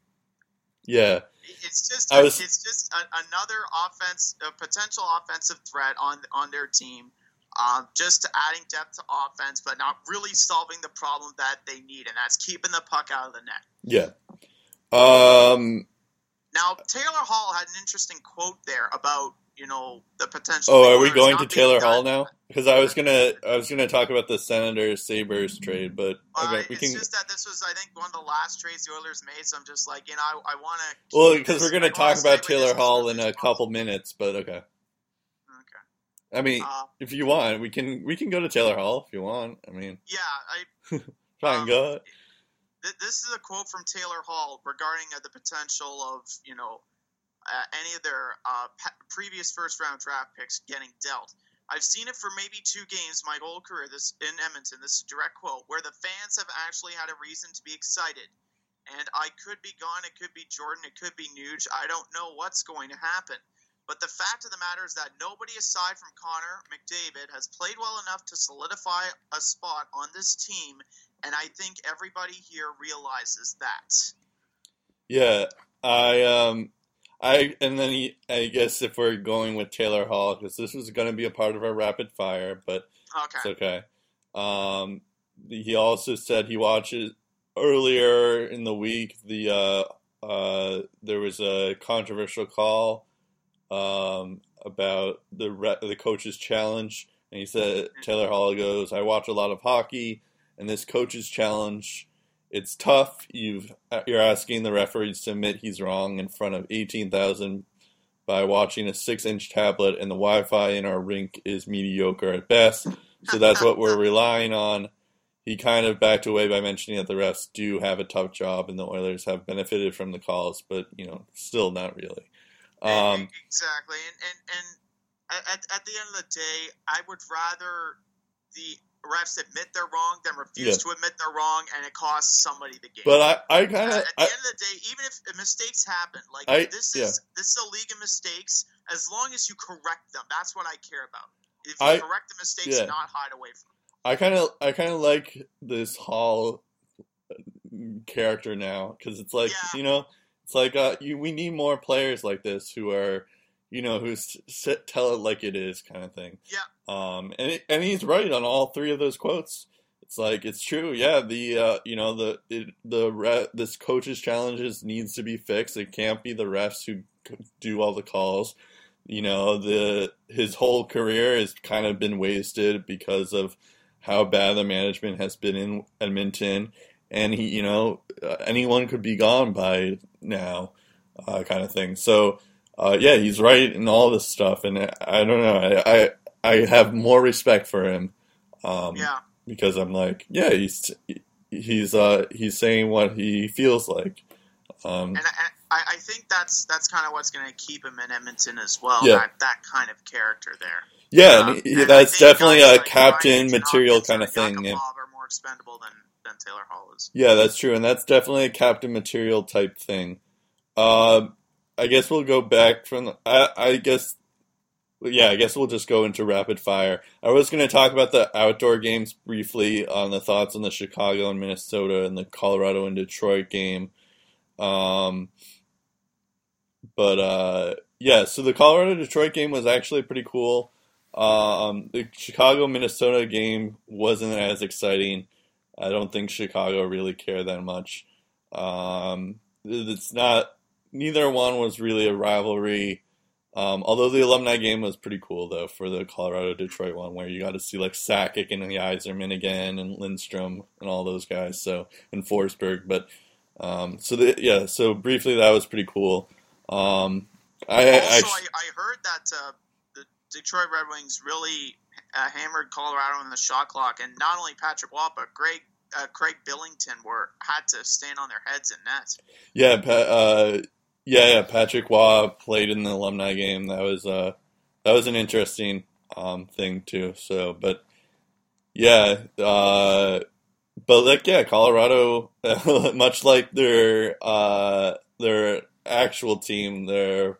Yeah. It's just I was- it's just a, another offense, a potential offensive threat on on their team. Um, just adding depth to offense, but not really solving the problem that they need, and that's keeping the puck out of the net. Yeah. Um. Now, Taylor Hall had an interesting quote there about you know the potential. Oh, are we going to Taylor Hall now? Because I was gonna, I was gonna talk about the Senators Sabers trade, but Uh, okay, we it's can. just that this was, I think, one of the last trades the Oilers made. So I'm just like, you know, I, I want to. Well, because we're gonna talk about Taylor Hall in a couple minutes, but okay. Okay. I mean, Uh, if you want, we can we can go to Taylor Hall if you want. I mean, yeah, I fine, Um, go. This is a quote from Taylor Hall regarding uh, the potential of you know uh, any of their uh, previous first round draft picks getting dealt. I've seen it for maybe two games my whole career. This in Edmonton. This is a direct quote where the fans have actually had a reason to be excited. And I could be gone. It could be Jordan. It could be Nuge. I don't know what's going to happen. But the fact of the matter is that nobody aside from Connor McDavid has played well enough to solidify a spot on this team and I think everybody here realizes that. Yeah, I um, I and then he, I guess if we're going with Taylor Hall, because this was going to be a part of our rapid fire, but Okay. It's okay. Um, he also said he watches earlier in the week. The uh, uh, there was a controversial call um, about the re- the coach's challenge, and he said Taylor Hall goes, "I watch a lot of hockey, and this coach's challenge." It's tough. You've you're asking the referees to admit he's wrong in front of eighteen thousand by watching a six-inch tablet, and the Wi-Fi in our rink is mediocre at best. So that's what we're relying on. He kind of backed away by mentioning that the refs do have a tough job, and the Oilers have benefited from the calls, but you know, still not really. Um, exactly, and and and at, at the end of the day, I would rather the refs admit they're wrong then refuse to admit they're wrong, and it costs somebody the game. but I, I Uh, kind of, at the end of the day, even if mistakes happen, like I- this yeah. is this is a league of mistakes. As long as you correct them, that's what I care about. If you I- correct the mistakes, yeah. not hide away from. them. I kind of, I kind of like this Hall character now because it's like, Yeah. you know, it's like uh, you, we need more players like this who are, you know, who's sit, tell it like it is, kind of thing. Yeah. Um, and it, and he's right on all three of those quotes. It's like it's true. Yeah, the uh, you know the it, the re- this coach's challenges needs to be fixed. It can't be the refs who do all the calls. You know the his whole career has kind of been wasted because of how bad the management has been in Edmonton, and he you know uh, anyone could be gone by now, uh, kind of thing. So uh, yeah, he's right in all this stuff, and I, don't know. I, I I have more respect for him. Um, Yeah. because I'm like, yeah, he's he's uh he's saying what he feels like. Um, And I, I, think that's that's kind of what's going to keep him in Edmonton as well. Yeah. That that kind of character there. yeah, Um, and he, and that's definitely a like captain Ryan material kind of thing. Yeah. Are more expendable than than Taylor Hall is. yeah, that's true, and that's definitely a captain material type thing. Uh, I guess we'll go back from. The, I, I guess. Yeah, I guess we'll just go into rapid fire. I was going to talk about the outdoor games briefly on the thoughts on the Chicago and Minnesota and the Colorado and Detroit game. Um, but uh, yeah, so the Colorado Detroit game was actually pretty cool. Um, the Chicago Minnesota game wasn't as exciting. I don't think Chicago really cared that much. Um, it's not. Neither one was really a rivalry. Um, although the alumni game was pretty cool though for the Colorado Detroit one, where you got to see like Sakic and the Yzerman again and Lidstrom and all those guys. So and Forsberg, but um, so the, yeah. So briefly, that was pretty cool. Um, I, also, I, I, heard that uh, the Detroit Red Wings really uh, hammered Colorado in the shot clock, and not only Patrick Roy, but Greg uh, Craig Billington were had to stand on their heads in nets. Yeah, uh, yeah, yeah. Patrick Roy played in the alumni game. That was uh, that was an interesting um, thing too. So, but yeah, uh, but like yeah, Colorado, much like their uh, their actual team, their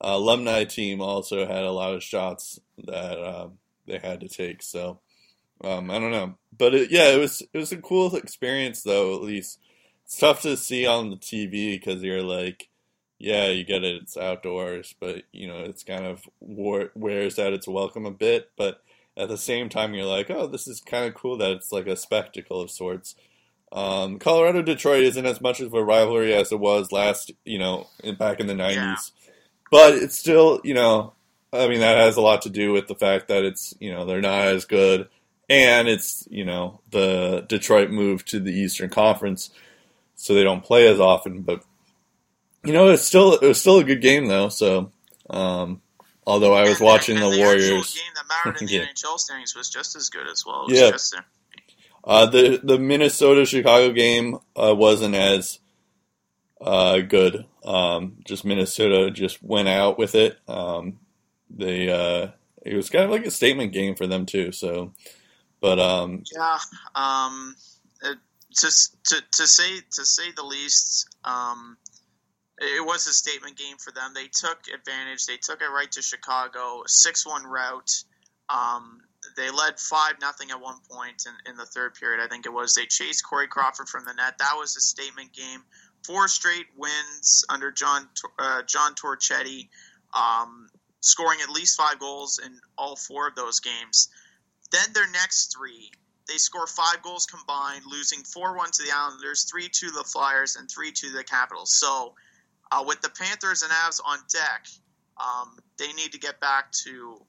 alumni team also had a lot of shots that um, they had to take. So um, I don't know, but it, yeah, it was it was a cool experience though. At least it's tough to see on the TV because you're like, yeah, you get it, it's outdoors, but you know it's kind of wears out its welcome a bit. But at the same time, you're like, oh, this is kind of cool that it's like a spectacle of sorts. Um, Colorado Detroit isn't as much of a rivalry as it was last, you know, in, back in the '90s, yeah. but it's still, you know, I mean that has a lot to do with the fact that it's, you know, they're not as good, and it's, you know, the Detroit moved to the Eastern Conference, so they don't play as often. But you know, it's still it was still a good game though. So, um, although I was and watching the, the, the Warriors, game that mattered in the yeah. NHL standings was just as good as well. yeah. Just, uh, the the Minnesota Chicago game uh, wasn't as uh, good. Um, just Minnesota just went out with it. Um, they uh, it was kind of like a statement game for them too. So, but um, yeah, um, it, to to to say to say the least, um, it was a statement game for them. They took advantage. They took it right to Chicago, six one route. Um, they led five nothing at one point in, in the third period. I think it was. They chased Corey Crawford from the net. That was a statement game. Four straight wins under John uh, John Torchetti, um, scoring at least five goals in all four of those games. Then their next three, they score five goals combined, losing four one to the Islanders, three to the Flyers, and three to the Capitals. So, uh, with the Panthers and Avs on deck, um, they need to get back to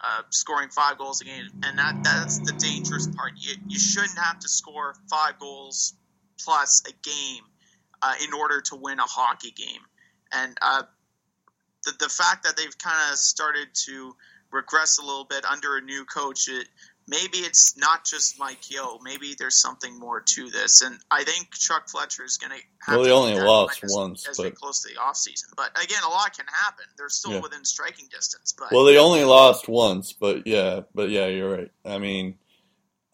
uh, scoring five goals a game, and that that's the dangerous part. You, you shouldn't have to score five goals plus a game uh, in order to win a hockey game. And uh, the the fact that they've kind of started to regress a little bit under a new coach, it, maybe it's not just Mike Yeo Maybe there's something more to this. And I think Chuck Fletcher is going to have well, they to only lost as, once, as but we close to the off season. But again, a lot can happen. They're still Yeah. within striking distance. But well, they only lost once. But yeah, but yeah, you're right. I mean,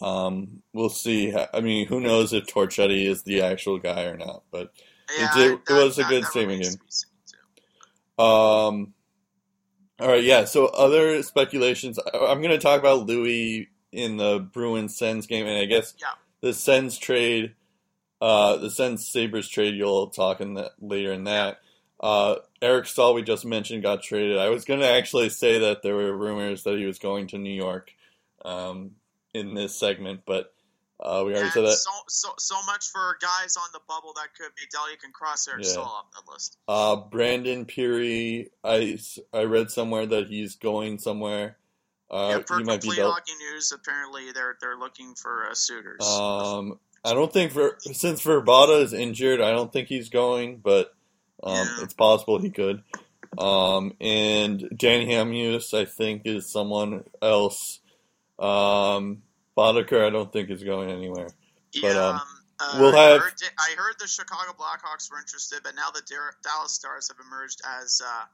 um, we'll see. I mean, who knows if Torchetti is the actual guy or not? But yeah, it that- was a good that statement game. to be seen, too. Um, all right, yeah. So other speculations. I'm going to talk about Louis in the Bruins Sens game, and I guess Yeah. the Sens trade, uh, the Sens Sabers trade. You'll talk in that later in that. Uh, Eric Staal, we just mentioned, got traded. I was going to actually say that there were rumors that he was going to New York um, in this segment, but uh, we already And said that. so, so so much for guys on the bubble that could be Del. You can cross Eric Yeah. Staal off that list. Uh, Brandon Pirri, I, I read somewhere that he's going somewhere. Uh, yeah, he might be complete dealt. hockey news, apparently they're they're looking for uh, suitors. Um, I don't think Ver, since Vrbata is injured, I don't think he's going, but um, Yeah. it's possible he could. Um, and Danny Hamhuis, I think, is someone else. Um, Boedker, I don't think is going anywhere. yeah, but, um, um, uh, we'll I have- heard, I heard the Chicago Blackhawks were interested, but now the Dallas Stars have emerged as uh,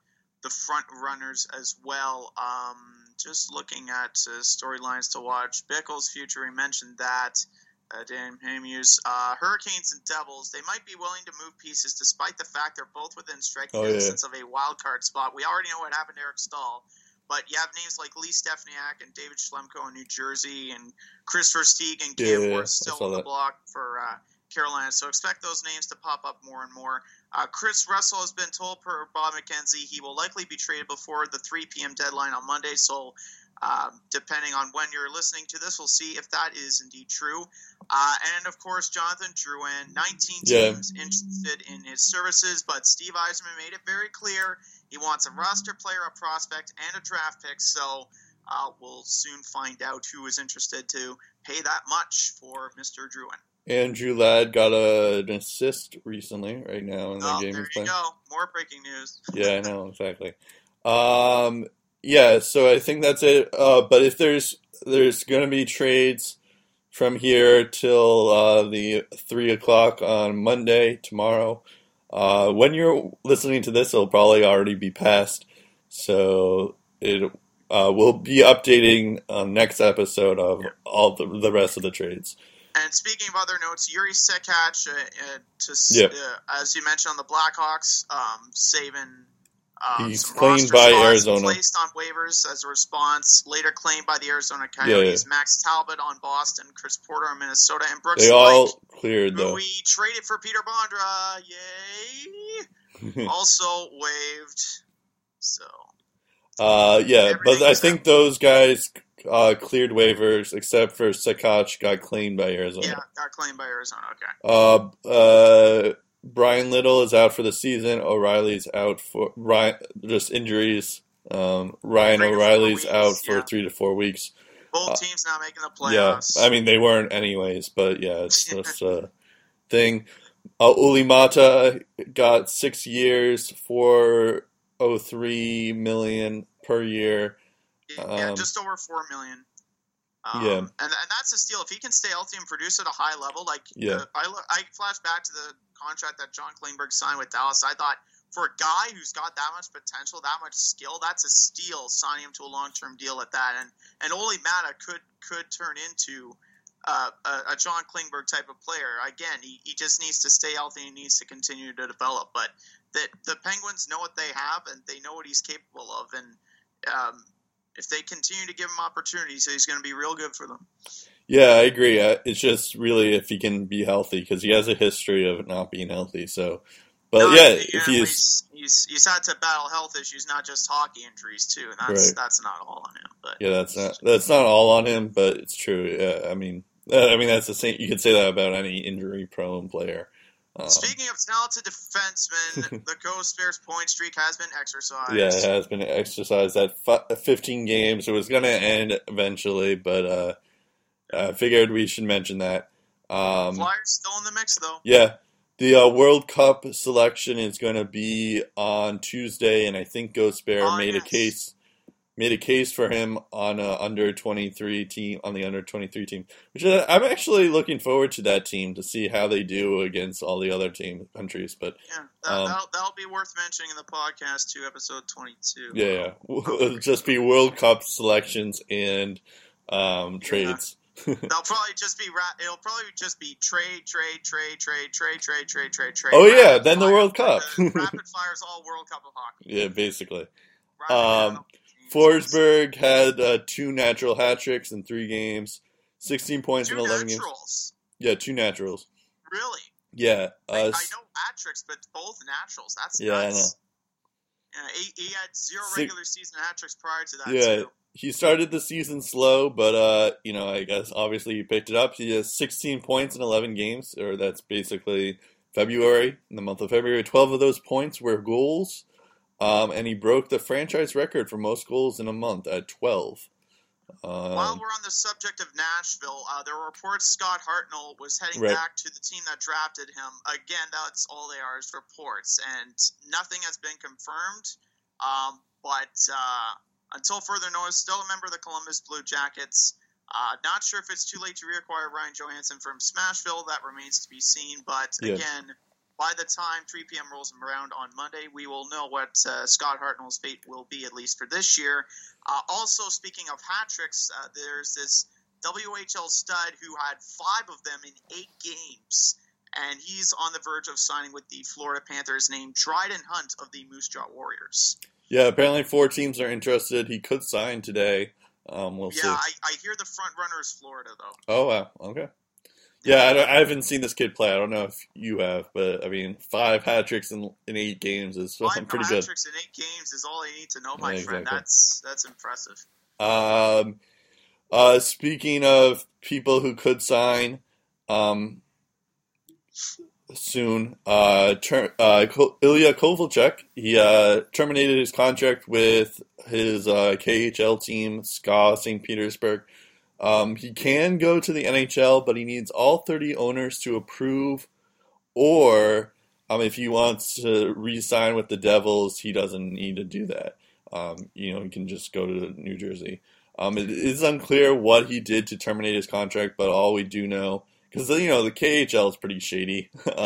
the front runners as well. Um, just looking at uh, storylines to watch, Bickell's future. We mentioned that. Uh, Dan Hamhuis, uh, Hurricanes and Devils. They might be willing to move pieces, despite the fact they're both within striking Oh, yeah. distance of a wild card spot. We already know what happened to Eric Staal, but you have names like Lee Stempniak and David Schlemko in New Jersey, and Kris Versteeg and Yeah, Cam yeah, Ward still on the block for uh, Carolina. So expect those names to pop up more and more. Uh, Kris Russell has been told per Bob McKenzie he will likely be traded before the 3 p.m. deadline on Monday. So um, depending on when you're listening to this, we'll see if that is indeed true. Uh, and of course, Jonathan Drouin, 19 Yeah. teams interested in his services, but Steve Yzerman made it very clear he wants a roster player, a prospect, and a draft pick. So uh, we'll soon find out who is interested to pay that much for Mr. Drouin. Andrew Ladd got a, an assist recently, right now in the Oh, game there you playing. go. More breaking news. Yeah, I know exactly. Um, yeah, so I think that's it. Uh, but if there's there's gonna be trades from here till uh, the three o'clock on Monday tomorrow. Uh, when you're listening to this, it'll probably already be past. So it uh, we'll be updating next episode of all the the rest of the trades. And speaking of other notes, Yuri Sekach, uh, uh, to Yeah. uh, as you mentioned on the Blackhawks, um, saving Um, He's claimed by Arizona. Placed on waivers as a response. Later claimed by the Arizona Coyotes. Max Talbot on Boston. Chris Porter on Minnesota. And Brooks They all cleared though. we traded for Peter Bondra. Yay! also waived. So Uh, yeah, but I think those guys uh, cleared waivers except for Sakach got claimed by Arizona. yeah, got claimed by Arizona. Okay. Uh, uh, Bryan Little is out for the season. O'Reilly's out for Ryan, just injuries. Um, Ryan Three O'Reilly's weeks, out for yeah. three to four weeks. Both Uh, teams not making the playoffs. Yeah. I mean they weren't anyways, but yeah, it's just a thing. Uh, Olli Maatta got six years, four oh three million per year. Yeah, um, just over four million. Um, Yeah. and and that's a steal if he can stay healthy and produce at a high level. Like, Yeah. uh, I I flash back to the contract that John Klingberg signed with Dallas. I thought for a guy who's got that much potential, that much skill, that's a steal signing him to a long term deal at that. And and Olli Maatta could could turn into. Uh, a, a John Klingberg type of player. Again, he, he just needs to stay healthy and needs to continue to develop. But that the Penguins know what they have and they know what he's capable of. And um, if they continue to give him opportunities, he's going to be real good for them. Yeah, I agree. It's just really if he can be healthy because he has a history of not being healthy. So, but No, yeah, if he's he's, he's had to battle health issues, not just hockey injuries too. And that's Right. that's not all on him. But yeah, that's not that's not all on him, but it's true. Yeah, I mean, uh, I mean that's the same. You could say that about any injury-prone player. Um, speaking of talented defensemen, the Ghost Bears point streak has been exercised. Yeah, it has been exercised at fi- 15 games. It was going to end eventually, but uh, I figured we should mention that. Um, Flyers still in the mix though. yeah, the uh, World Cup selection is going to be on Tuesday, and I think Ghost Bear Oh, made yes. a case made a case for him on a under 23 team on the under 23 team, which uh, I'm actually looking forward to that team to see how they do against all the other team countries. But Yeah, that, Um, that'll, that'll be worth mentioning in the podcast too, episode twenty-two. Yeah, yeah. Just be World Cup selections and um, trades. They'll probably just be ra- it'll probably just be trade, trade, trade, trade, trade, trade, trade, trade, trade. Oh, yeah, then the. World Cup. Rapid fires all World Cup of hockey. yeah, basically. Rapid Um. Forsberg had uh, two natural hat tricks in three games, 16 points two in 11 games. Yeah, two naturals. Really? Yeah. I, I Uh, know hat tricks, but both naturals. That's Yeah, I nuts. Yeah, he, he had zero Six- regular season hat tricks prior to that. Yeah. too. he started the season slow, but uh, you know, I guess obviously he picked it up. He has 16 points in 11 games, or that's basically February, in the month of February. 12 of those points were goals, um, and he broke the franchise record for most goals in a month at 12. While Um, we're on the subject of Nashville, uh, there were reports Scott Hartnell was heading Right. back to the team that drafted him. Again, that's all they are is reports, and nothing has been confirmed. Um, but uh, until further notice, still a member of the Columbus Blue Jackets. Uh, not sure if it's too late to reacquire Ryan Johansen from Smashville. That remains to be seen. But Yeah. again, by the time 3 p.m. rolls around on Monday, we will know what uh, Scott Hartnell's fate will be, at least for this year. Uh, also, speaking of hat tricks, uh, there's this WHL stud who had five of them in eight games, and he's on the verge of signing with the Florida Panthers named Dryden Hunt of the Moose Jaw Warriors. yeah, apparently four teams are interested. He could sign today. Um, we'll yeah, see. I, I hear the front runner is Florida, though. Oh wow, okay. Yeah, I, don't- I haven't seen this kid play. I don't know if you have, but I mean, five hat tricks in in eight games is Five pretty hat good. Hat tricks in eight games is all I need to know, my Yeah, friend. exactly. That's that's impressive. Um, uh, speaking of people who could sign, um, soon, uh, ter- uh, Ilya Kovalchuk, he uh, terminated his contract with his uh, KHL team, SKA St. Petersburg. Um, he can go to the NHL, but he needs all 30 owners to approve, or um, if he wants to re-sign with the Devils, he doesn't need to do that. Um, you know, he can just go to New Jersey. Um, it is unclear what he did to terminate his contract, but all we do know, because you know the KHL is pretty shady.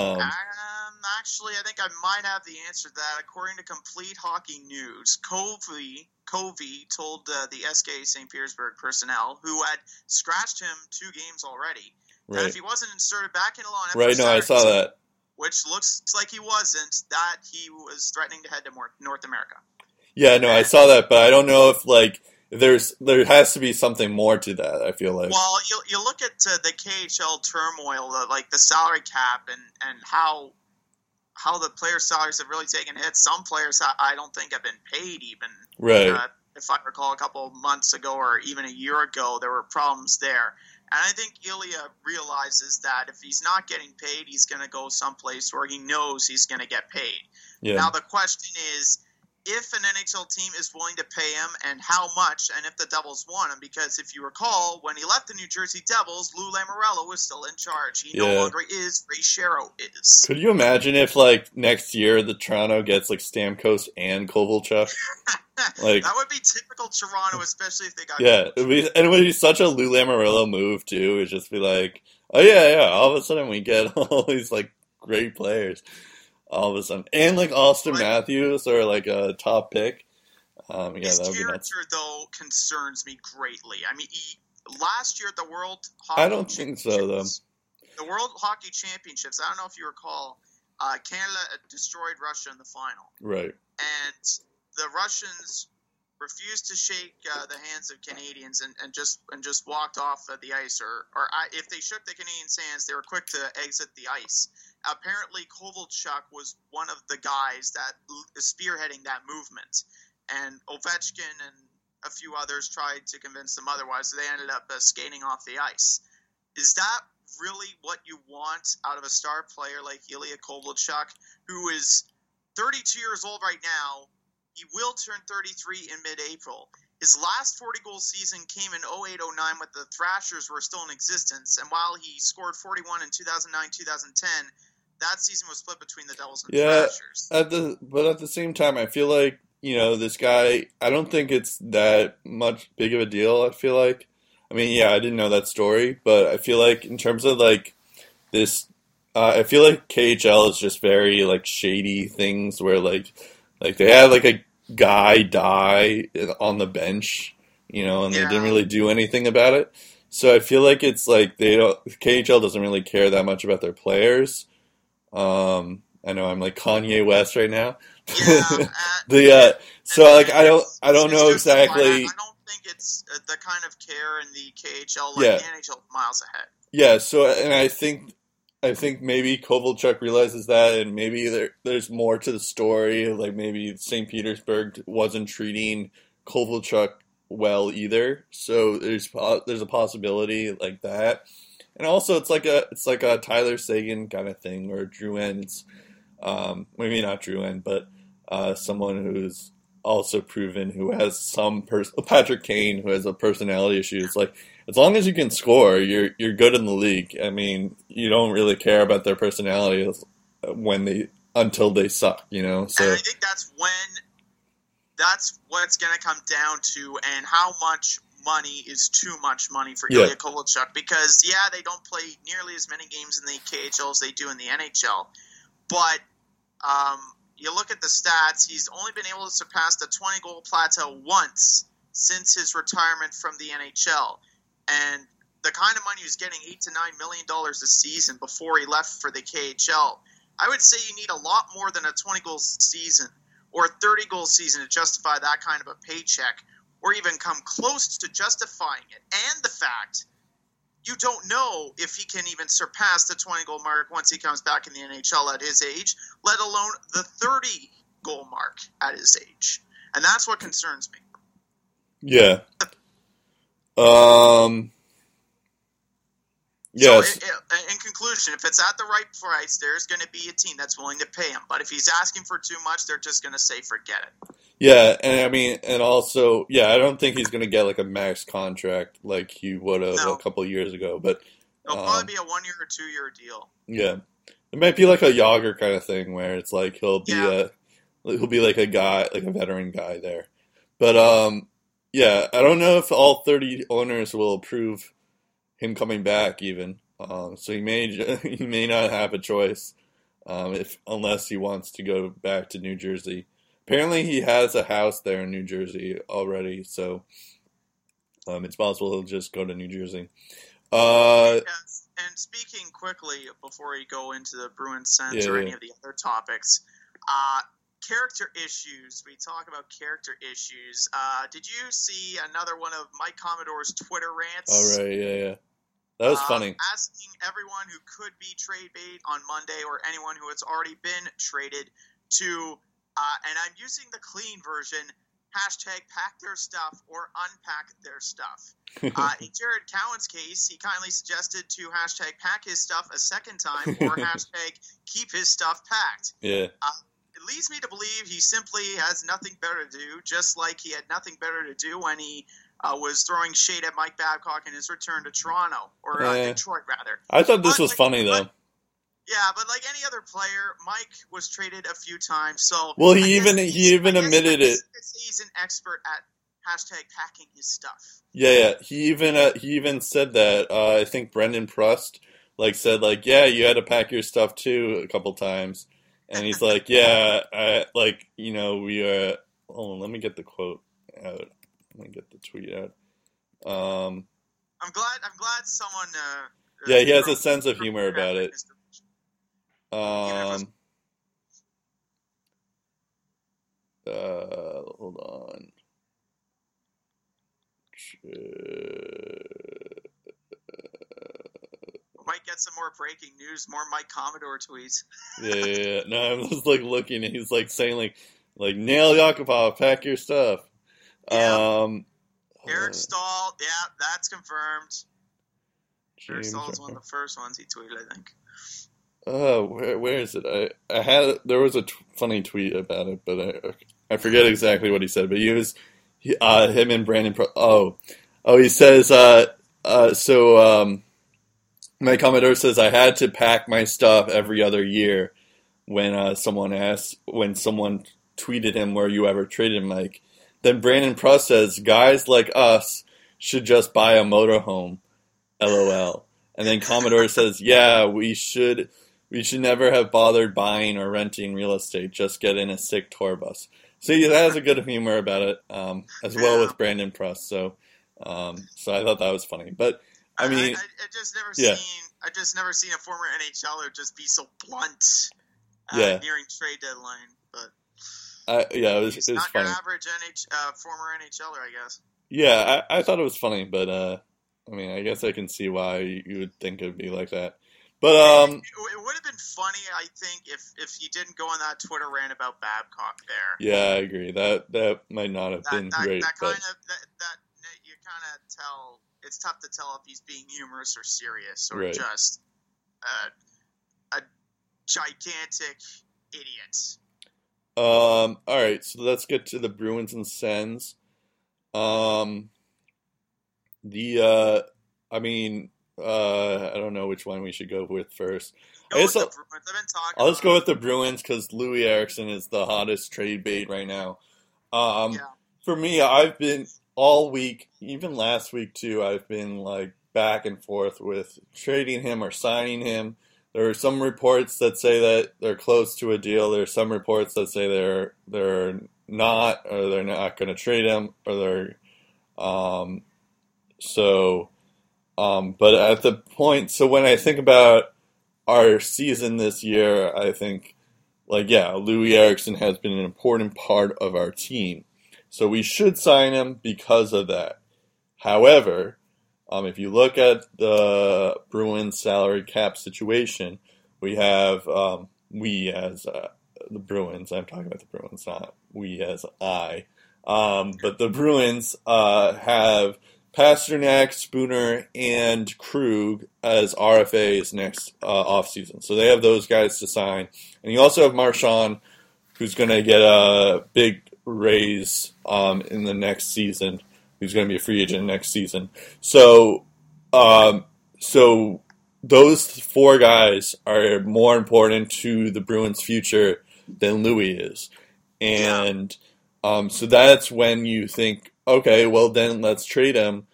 actually, I think I might have the answer to that. According to Complete Hockey News, Covey, Covey told uh, the SK St. Petersburg personnel, who had scratched him two games already, that if he wasn't inserted back into line, after right. No, I saw that. which looks like he wasn't, that he was threatening to head to North America. Yeah, no, I saw that, but I don't know if like there's there has to be something more to that. I feel like. Well, you you look at uh, the KHL turmoil, the, like the salary cap, and and how how the players' salaries have really taken hits. Some players I, I don't think have been paid even. right. Uh, if I recall, a couple of months ago or even a year ago, there were problems there. And I think Ilya realizes that if he's not getting paid, he's going to go someplace where he knows he's going to get paid. yeah. Now the question is if an NHL team is willing to pay him and how much, and if the Devils want him. Because if you recall, when he left the New Jersey Devils, Lou Lamoriello was still in charge. He Yeah. no longer is. Ray Shero is. Could you imagine if like next year the Toronto gets like Stamkos and Kovalchuk? Like that would be typical Toronto, especially if they got. Yeah, it would be, and it would be such a Lou Lamoriello move too. It'd just be like, oh yeah, yeah. All of a sudden we get all these like great players. All of a sudden, and like Auston But- Matthews or like a top pick. Um, yeah, His that would be nuts. character, though, concerns me greatly. I mean, he, last year at the World Hockey I don't think so, though. The World Hockey Championships, I don't know if you recall, uh, Canada destroyed Russia in the final. Right. and the Russians refused to shake uh, the hands of Canadians and, and just and just walked off of the ice, or or I, if they shook the Canadians' hands, they were quick to exit the ice. Apparently, Kovalchuk was one of the guys that spearheading that movement, and Ovechkin and a few others tried to convince them otherwise. So they ended up uh, skating off the ice. Is that really what you want out of a star player like Ilya Kovalchuk, who is 32 years old right now? He will turn 33 in mid-April. His last 40 goal season came in 0809 when the Thrashers were still in existence, and while he scored 41 in 2009-2010, that season was split between the Devils and Yeah. Thrashers. At the but at the same time, I feel like you know this guy. I don't think it's that much big of a deal. I feel like. I mean, yeah, I didn't know that story, but I feel like in terms of like this, uh, I feel like KHL is just very like shady things where like like they had like a guy die on the bench, you know, and they didn't really do anything about it. So I feel like it's like they don't KHL doesn't really care that much about their players. Um, I know I'm like Kanye West right now. Yeah, uh, the uh, so like I don't I don't know exactly. I, don't think it's uh, the kind of care in the KHL like Yeah. the NHL miles ahead. Yeah, so and I think I think maybe Kovalchuk realizes that, and maybe there there's more to the story. Like maybe St. Petersburg wasn't treating Kovalchuk well either. So there's there's a possibility like that, and also it's like a it's like a Tyler Seguin kind of thing or Drew It's um, maybe not Drew N, but uh, someone who's also proven who has some pers- Patrick Kane who has a personality issue. It's like as long as you can score, you're you're good in the league. I mean, you don't really care about their personality when they until they suck, you know. And So I think that's when that's what it's going to come down to, and how much money is too much money for Yeah. Ilya Kovalchuk. Because yeah, they don't play nearly as many games in the KHL as they do in the NHL, but um, you look at the stats, he's only been able to surpass the 20 goal plateau once since his retirement from the NHL. And the kind of money he was getting, eight to nine million dollars a season before he left for the KHL, I would say you need a lot more than a 20 goal season or a 30 goal season to justify that kind of a paycheck, or even come close to justifying it. And the fact you don't know if he can even surpass the 20 goal mark once he comes back in the NHL at his age, let alone the 30 goal mark at his age. And that's what concerns me. yeah, um, yes, So, i- i- in conclusion, if it's at the right price, there's going to be a team that's willing to pay him. But if he's asking for too much, they're just going to say, forget it. yeah, and I mean, and also, yeah, I don't think he's gonna get like a max contract like he would have No. a couple years ago, but It'll Um, probably be a one year or two year deal. Yeah, it might be like a Yager kind of thing where it's like he'll be Yeah. a he'll be like a guy like a veteran guy there. But um, yeah, I don't know if all thirty owners will approve him coming back even. Um, so he may he may not have a choice um, if unless he wants to go back to New Jersey. Apparently, he has a house there in New Jersey already. So Um, it's possible he'll just go to New Jersey. Uh, Yes, and speaking quickly before we go into the Bruins sense Yeah, or yeah. any of the other topics, uh, character issues. We talk about character issues. Uh, did you see another one of Mike Commodore's Twitter rants? all right, yeah, yeah. That was Um, funny. Asking everyone who could be trade bait on Monday or anyone who has already been traded to, uh, and I'm using the clean version, hashtag pack their stuff or unpack their stuff. Uh, in Jared Cowen's case, he kindly suggested to hashtag pack his stuff a second time or hashtag keep his stuff packed. yeah, It leads me to believe he simply has nothing better to do, just like he had nothing better to do when he uh, was throwing shade at Mike Babcock in his return to Toronto, or uh, Yeah. Detroit, rather. I thought this But, was like, funny but- though. Yeah, but like any other player, Mike was traded a few times, so Well, he guess even he even guess- admitted guess it. you could say He's an expert at hashtag packing his stuff. Yeah, yeah. He even uh, he even said that. Uh, I think Brandon Prust like said like, yeah, you had to pack your stuff too a couple times, and he's like, yeah, I, like you know we uh, hold on, let me get the quote out. Let me get the tweet out. Um, I'm glad. I'm glad someone. Uh, yeah, he has uh, a sense of humor about it. Um, uh, hold on. Might get some more breaking news, more Mike Commodore tweets. Yeah, yeah, yeah. No, I was like looking, and he's like saying like, like nail Yakupov, pack your stuff. Yeah. Um, Eric uh, Staal, yeah, that's confirmed. Eric James- Staal was one of the first ones he tweeted, I think. Oh, where where is it? I I had there was a t- funny tweet about it, but I I forget exactly what he said. But he was he, uh him and Brandon. Pro- oh oh he says uh uh so um Mike Commodore says I had to pack my stuff every other year when uh someone asked when someone tweeted him where you ever traded Mike. Then Brandon Prust says guys like us should just buy a motorhome. LOL. And then Commodore says, "Yeah, we should we should never have bothered buying or renting real estate. Just get in a sick tour bus." So he has a good humor about it, um, as well with Brandon Prust. So, um, so I thought that was funny. But I mean, I, I just never yeah. seen. I just never seen a former NHLer just be so blunt. Uh, Yeah. Nearing trade deadline, but I, yeah, it was he's it was not funny. your average NH uh, former NHLer, I guess. Yeah, I, I thought it was funny, but uh, I mean, I guess I can see why you would think it would be like that. But um, it, it would have been funny, I think, if if he didn't go on that Twitter rant about Babcock there. yeah, I agree. That that might not have That been that, great, that kind but of that, that you kind of tell. It's tough to tell if he's being humorous or serious or Right. just a, a gigantic idiot. Um, all right, so let's get to the Bruins and Sens. Um, the uh, I mean, uh, I don't know which one we should go with first. Go I with guess the I'll- Bruins. I've been talking. I'll just go with the Bruins because Loui Eriksson is the hottest trade bait right now. Um, Yeah. for me, I've been all week, even last week too. I've been like back and forth with trading him or signing him. There are some reports that say that they're close to a deal. There are some reports that say they're they're not, or they're not going to trade him, or they're um, so. Um, but at the point, so when I think about our season this year, I think, like, yeah, Loui Eriksson has been an important part of our team. So we should sign him because of that. However, um, if you look at the Bruins salary cap situation, we have, um, we as uh, the Bruins, I'm talking about the Bruins, not we as I, um, but the Bruins uh, have Pastrnak, Spooner, and Krug as RFAs next uh, offseason. So they have those guys to sign. And you also have Marchand, who's going to get a big raise um, in the next season, who's going to be a free agent next season. So, um, so those four guys are more important to the Bruins' future than Loui is. And um, so that's when you think, okay, well then let's trade him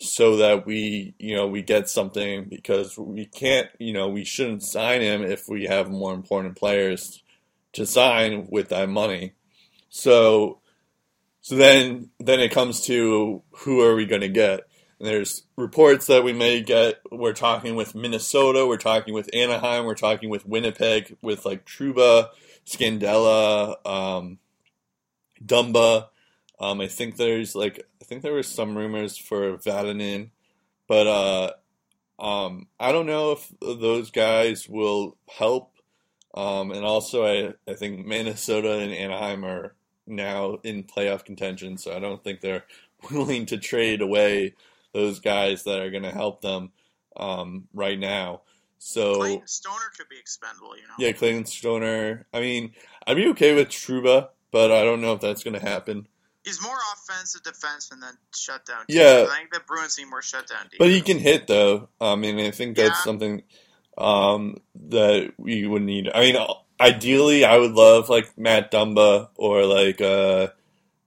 so that we, you know, we get something because we can't, you know, we shouldn't sign him if we have more important players to sign with that money. So, so then then it comes to who are we going to get? And there's reports that we may get. We're talking with Minnesota. We're talking with Anaheim. We're talking with Winnipeg with like Trouba, Scandella, um, Dumba. Um, I think there's like I think there were some rumors for Vatanen, but uh, um, I don't know if those guys will help. Um, and also, I I think Minnesota and Anaheim are now in playoff contention, so I don't think they're willing to trade away those guys that are going to help them um, right now. So Clayton Stoner could be expendable, you know. yeah, Clayton Stoner. I mean, I'd be okay with Trouba, but I don't know if that's going to happen. He's more offensive defenseman than then shutdown. Yeah. I think the Bruins need more shutdown defense. But he can hit though. I mean, I think that's Yeah. something um, that we would need. I mean, ideally, I would love like Matt Dumba or like uh,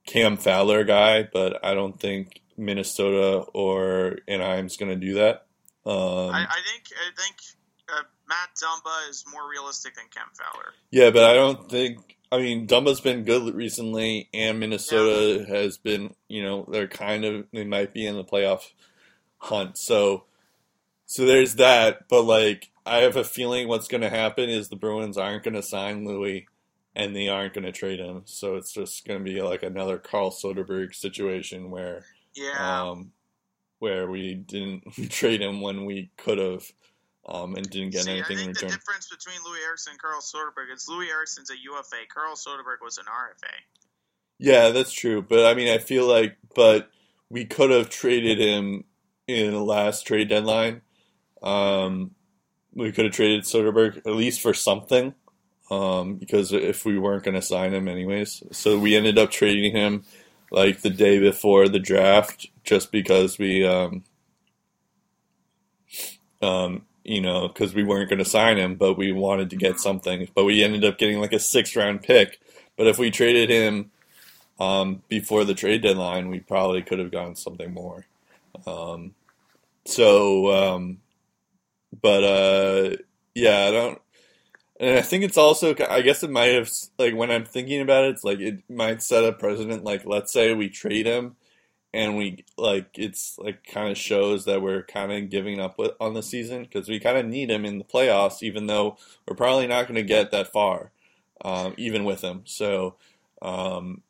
Cam Fowler guy, but I don't think Minnesota or Anaheim's going to do that. Um, I, I think I think uh, Matt Dumba is more realistic than Cam Fowler. Yeah, but I don't think. I mean, Dumba's been good recently, and Minnesota has been. You know, they're kind of they might be in the playoff hunt. So, so there's that. But like, I have a feeling what's going to happen is the Bruins aren't going to sign Loui, and they aren't going to trade him. So it's just going to be like another Carl Soderberg situation where, Yeah. um, where we didn't trade him when we could have. Um, and didn't get See, I anything in think the return. difference between Loui Eriksson and Carl Soderberg is Loui Eriksson's a UFA. Carl Soderberg was an RFA. Yeah, that's true. But I mean, I feel like, but we could have traded him in the last trade deadline. Um, we could have traded Soderberg at least for something, um, because if we weren't going to sign him anyways, so we ended up trading him like the day before the draft, just because we, um, um, you know, because we weren't going to sign him, but we wanted to get something. But we ended up getting like a sixth round pick. But if we traded him um, before the trade deadline, we probably could have gotten something more. Um, so, um, but uh, yeah, I don't. And I think it's also, I guess it might have, like, when I'm thinking about it, it's like it might set a precedent. Like, let's say we trade him and we, like, it's like kind of shows that we're kind of giving up with, on the season because we kind of need him in the playoffs, even though we're probably not going to get that far, um, even with him. So, um,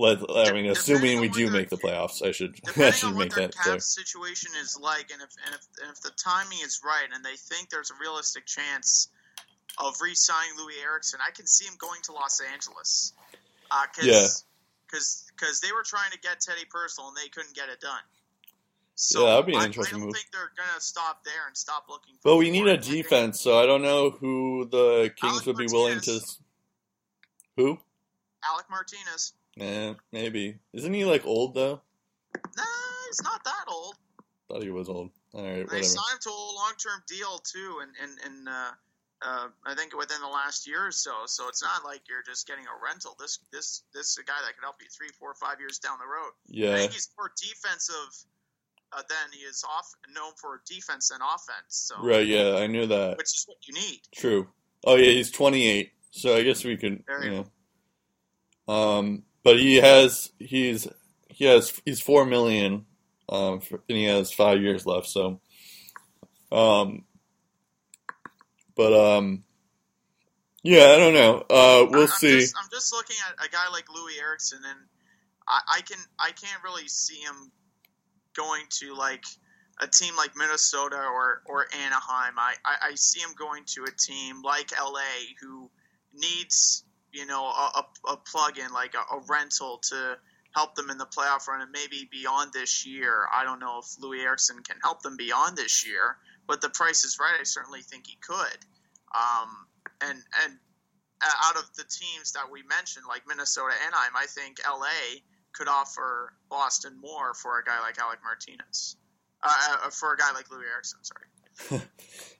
let, I mean, assuming we do make the playoffs, I should, I should make that clear. situation is like, and if, and if and if the timing is right, and they think there's a realistic chance of re-signing Loui Eriksson, I can see him going to Los Angeles. Uh, cause, Yeah. Because they were trying to get Teddy Purcell and they couldn't get it done. So Yeah, that'd be an interesting I don't move. think they're gonna stop there and stop looking. For But we need a defense, so I don't know who the Kings Alec would be willing to. Who? Alec Martinez. Eh, maybe. Isn't he like old though? Nah, he's not that old. Thought he was old. All right, They signed him to a long-term deal too, and and and uh, uh, I think within the last year or so. So it's not like you're just getting a rental. This this this is a guy that can help you three, four, five years down the road. Yeah, I Yeah, think he's more defensive uh, than he is off known for defense and offense. So right. Yeah, I knew that. which is what you need. True. Oh yeah, he's 28. So I guess we could, There you you know. Um, but he has he's he has he's four million, um, for, and he has five years left. So, um, but um, yeah, I don't know. Uh, we'll I'm see. Just, I'm just looking at a guy like Loui Eriksson, and I, I can I can't really see him going to like a team like Minnesota or or Anaheim. I, I, I see him going to a team like LA who needs you know a, a, a plug in like a, a rental to help them in the playoff run and maybe beyond this year. I don't know if Loui Eriksson can help them beyond this year, but the price is right. I certainly think he could. Um, and and out of the teams that we mentioned, like Minnesota, and I'm, I think LA could offer Boston more for a guy like Alec Martinez, uh, uh, for a guy like Loui Eriksson. Sorry.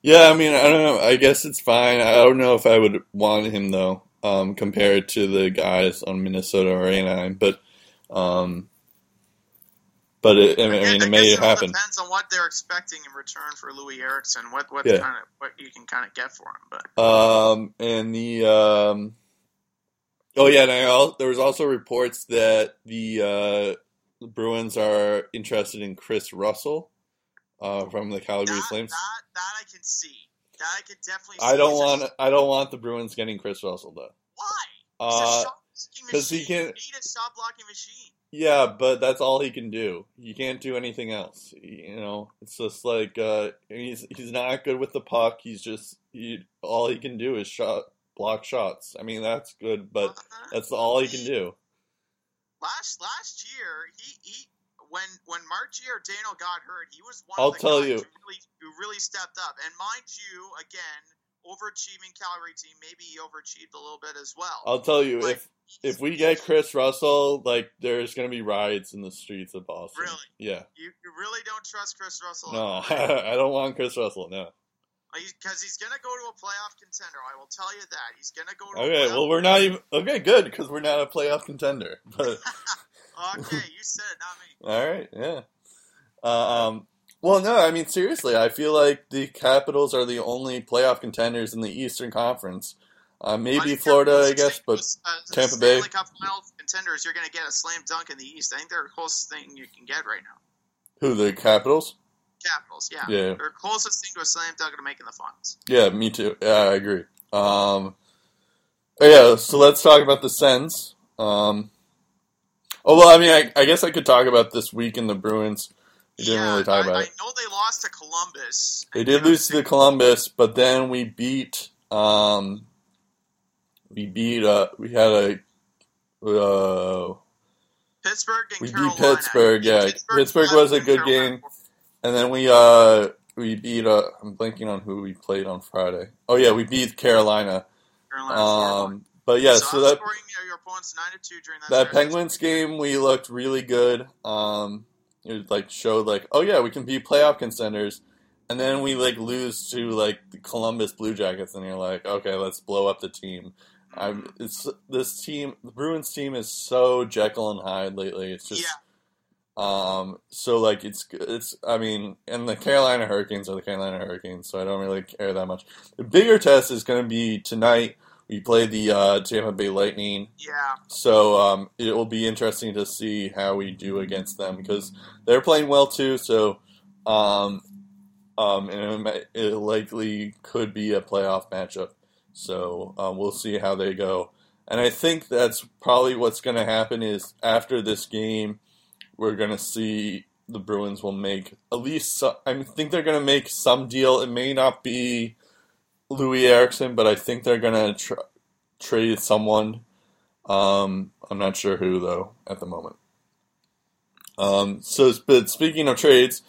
Yeah, I mean, I don't know. I guess it's fine. I don't know if I would want him though, um, compared to the guys on Minnesota or Anaheim. But, um, but it, I mean, I I it may it happen. depends on what they're expecting in return for Loui Eriksson. What what Yeah. kind of what you can kind of get for him, but Um, and the um, Oh yeah, and I there was also reports that the uh, Bruins are interested in Kris Russell uh, from the Calgary That, Flames. that that I can see. I can definitely. I don't want I don't want the Bruins getting Kris Russell though. Why? A Uh, shot blocking 'cause he can- You need a shot blocking machine. yeah, but that's all he can do. He can't do anything else. You know, it's just like uh, he's he's not good with the puck. He's just he, all he can do is shot block shots. I mean that's good, but Uh, that's all he can do. last last year, he, he when when Mark Giordano got hurt, he was one I'll of the tell guys you. who really who really stepped up. And mind you, again, overachieving Calgary team, maybe he overachieved a little bit as well. I'll tell you Like, if if we get Kris Russell, like there's gonna be riots in the streets of Boston. Really? Yeah. you, you really don't trust Kris Russell, No, I don't want Kris Russell. No. because he's gonna go to a playoff contender. I will tell you that he's gonna go to. Okay. a Well, playoff we're not even okay. Good because we're not a playoff contender. But Okay, you said it, not me. all right. Yeah. Uh, um. Well, no. I mean, seriously, I feel like the Capitals are the only playoff contenders in the Eastern Conference. Uh, maybe Florida, I guess, but uh, Tampa Stanley Bay. Cup final contenders, you're going to get a slam dunk in the East. I think they're the closest thing you can get right now. who the Capitals? Capitals, yeah. Yeah. They're closest thing to a slam dunk to making the finals. Yeah, me too. Yeah, I agree. Um, oh, yeah, so let's talk about the Sens. Um, oh well, I mean, I, I guess I could talk about this week in the Bruins. We didn't yeah, really talk I, about I it. know they lost to Columbus. They did lose to Columbus, but then we beat. Um, we beat. Uh, we had a. Uh, Pittsburgh and We beat Pittsburgh, yeah. Pittsburgh was a good Carolina. game. and then we uh we beat. Uh, I'm blanking on who we played on Friday. Oh yeah, we beat Carolina. Carolina Um, but yeah, so, so that outscoring your- opponents nine to two during that. that. Penguins game we looked really good. Um, it like showed like oh yeah we can be playoff contenders, and then we like lose to like the Columbus Blue Jackets, and you're like okay let's blow up the team. I'm it's this team the Bruins team is so Jekyll and Hyde lately. It's just Yeah. um so like it's it's I mean and the Carolina Hurricanes are the Carolina Hurricanes, so I don't really care that much. The bigger test is going to be tonight. We play the uh, Tampa Bay Lightning. Yeah, So um, it will be interesting to see how we do against them because they're playing well too. So um, um, and it, might- it likely could be a playoff matchup. So um, we'll see how they go. And I think that's probably what's going to happen is after this game, we're going to see the Bruins will make at least. Some, I think they're going to make some deal. It may not be Loui Eriksson, but I think they're going to tr- trade someone. Um, I'm not sure who though at the moment. Um, so, but speaking of trades,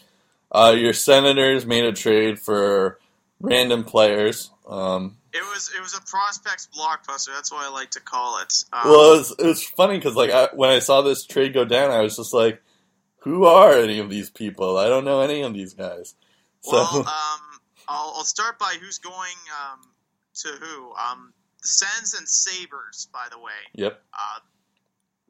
uh, your Senators made a trade for random players. Um, it was it was a prospects blockbuster. That's what I like to call it. Um, well, it was, it was funny because like I, when I saw this trade go down, I was just like, "Who are any of these people? I don't know any of these guys." So Well, um, I'll, I'll start by who's going um, to who. Um, Sens and Sabres, by the way. yep, Uh,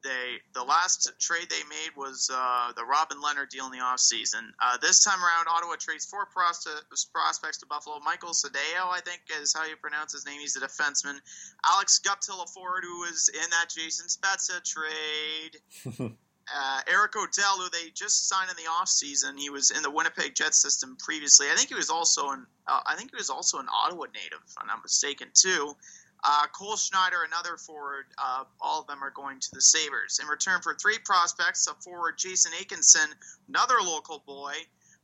they the last trade they made was uh, the Robin Lehner deal in the offseason. Uh, this time around, Ottawa trades four prospects, prospects to Buffalo. Michael Sdao, I think, is how you pronounce his name. He's a defenseman. Alex Guptill, a forward, who was in that Jason Spezza trade. uh, Eric O'Dell, who they just signed in the offseason. He was in the Winnipeg Jet system previously. I think he was also an uh, I think he was also an Ottawa native, if I'm not mistaken, too. Uh, Cole Schneider, another forward. Uh, all of them are going to the Sabres. In return for three prospects, a forward Jason Akeson, another local boy,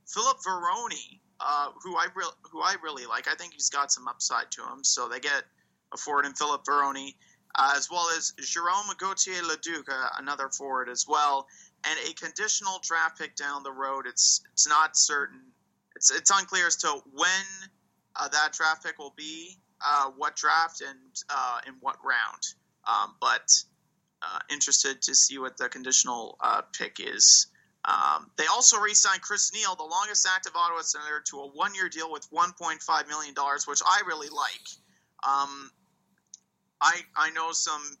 Philip Varone, uh, who I re- who I really like. I think he's got some upside to him. So they get a forward in Philip Varone, uh, as well as Jerome Gauthier Leduc, uh, another forward as well, and a conditional draft pick down the road. It's it's not certain. It's it's unclear as to when uh, that draft pick will be, uh, what draft, and uh, in what round. Um, but uh, interested to see what the conditional pick is. Um, they also re-signed Chris Neil, the longest active Ottawa Senator, to a one-year deal with 1.5 million dollars, which I really like. Um, I I know some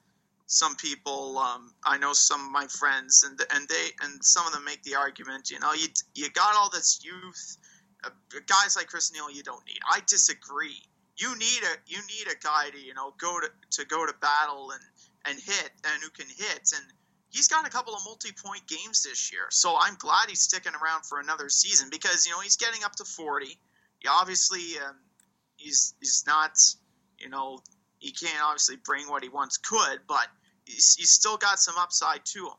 some people. Um, I know some of my friends, and and they and some of them make the argument. You know, you you got all this youth, uh, guys like Chris Neil. You don't need. I disagree. You need a you need a guy to you know go to to go to battle and and hit and who can hit. And he's got a couple of multi-point games this year, so I'm glad he's sticking around for another season because you know he's getting up to 40. He obviously um, he's he's not you know he can't obviously bring what he once could, but he's, he's still got some upside to him.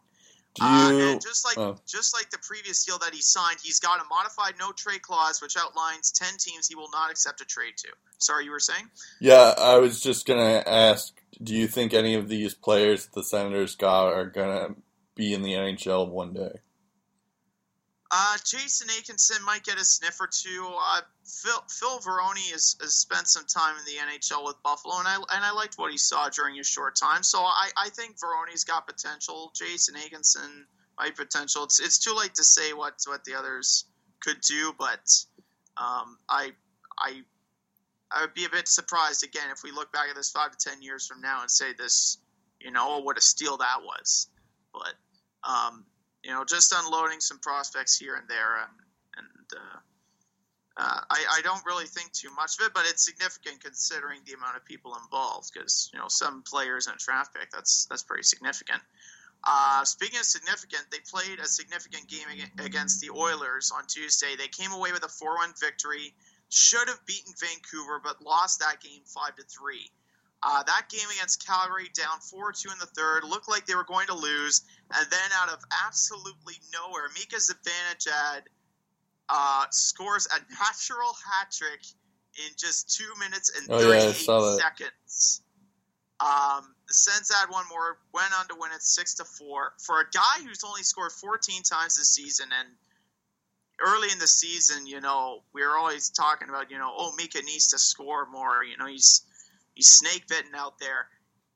Do Uh, and just like oh. just like the previous deal that he signed, he's got a modified no trade clause, which outlines ten teams he will not accept a trade to. Sorry, you were saying? Yeah, I was just gonna ask. Do you think any of these players that the Senators got are gonna be in the NHL one day? Uh, Jason Akeson might get a sniff or two. Uh, Phil, Phil Varone has, has spent some time in the NHL with Buffalo, and I and I liked what he saw during his short time. So I, I think Varone's got potential. Jason Akeson might potential. It's it's too late to say what what the others could do, but um, I I I would be a bit surprised again if we look back at this five to ten years from now and say this, you know, what a steal that was. But um, you know, just unloading some prospects here and there, and, and uh, uh, I, I don't really think too much of it, but it's significant considering the amount of people involved. Because you know, some players in a draft pick, that's that's pretty significant. Uh, speaking of significant, they played a significant game against the Oilers on Tuesday. They came away with a 4-1 victory. Should have beaten Vancouver, but lost that game five to three. Uh, that game against Calgary, down 4 2 in the third, looked like they were going to lose. And then, out of absolutely nowhere, Mika Zibanejad uh, scores a natural hat trick in just two minutes and Oh, yeah, 38 saw seconds. Um, the Sens had one more, went on to win it 6 to 4. For a guy who's only scored 14 times this season, and early in the season, you know, we were always talking about, you know, oh, Mika needs to score more. You know, he's he's snake bitten out there.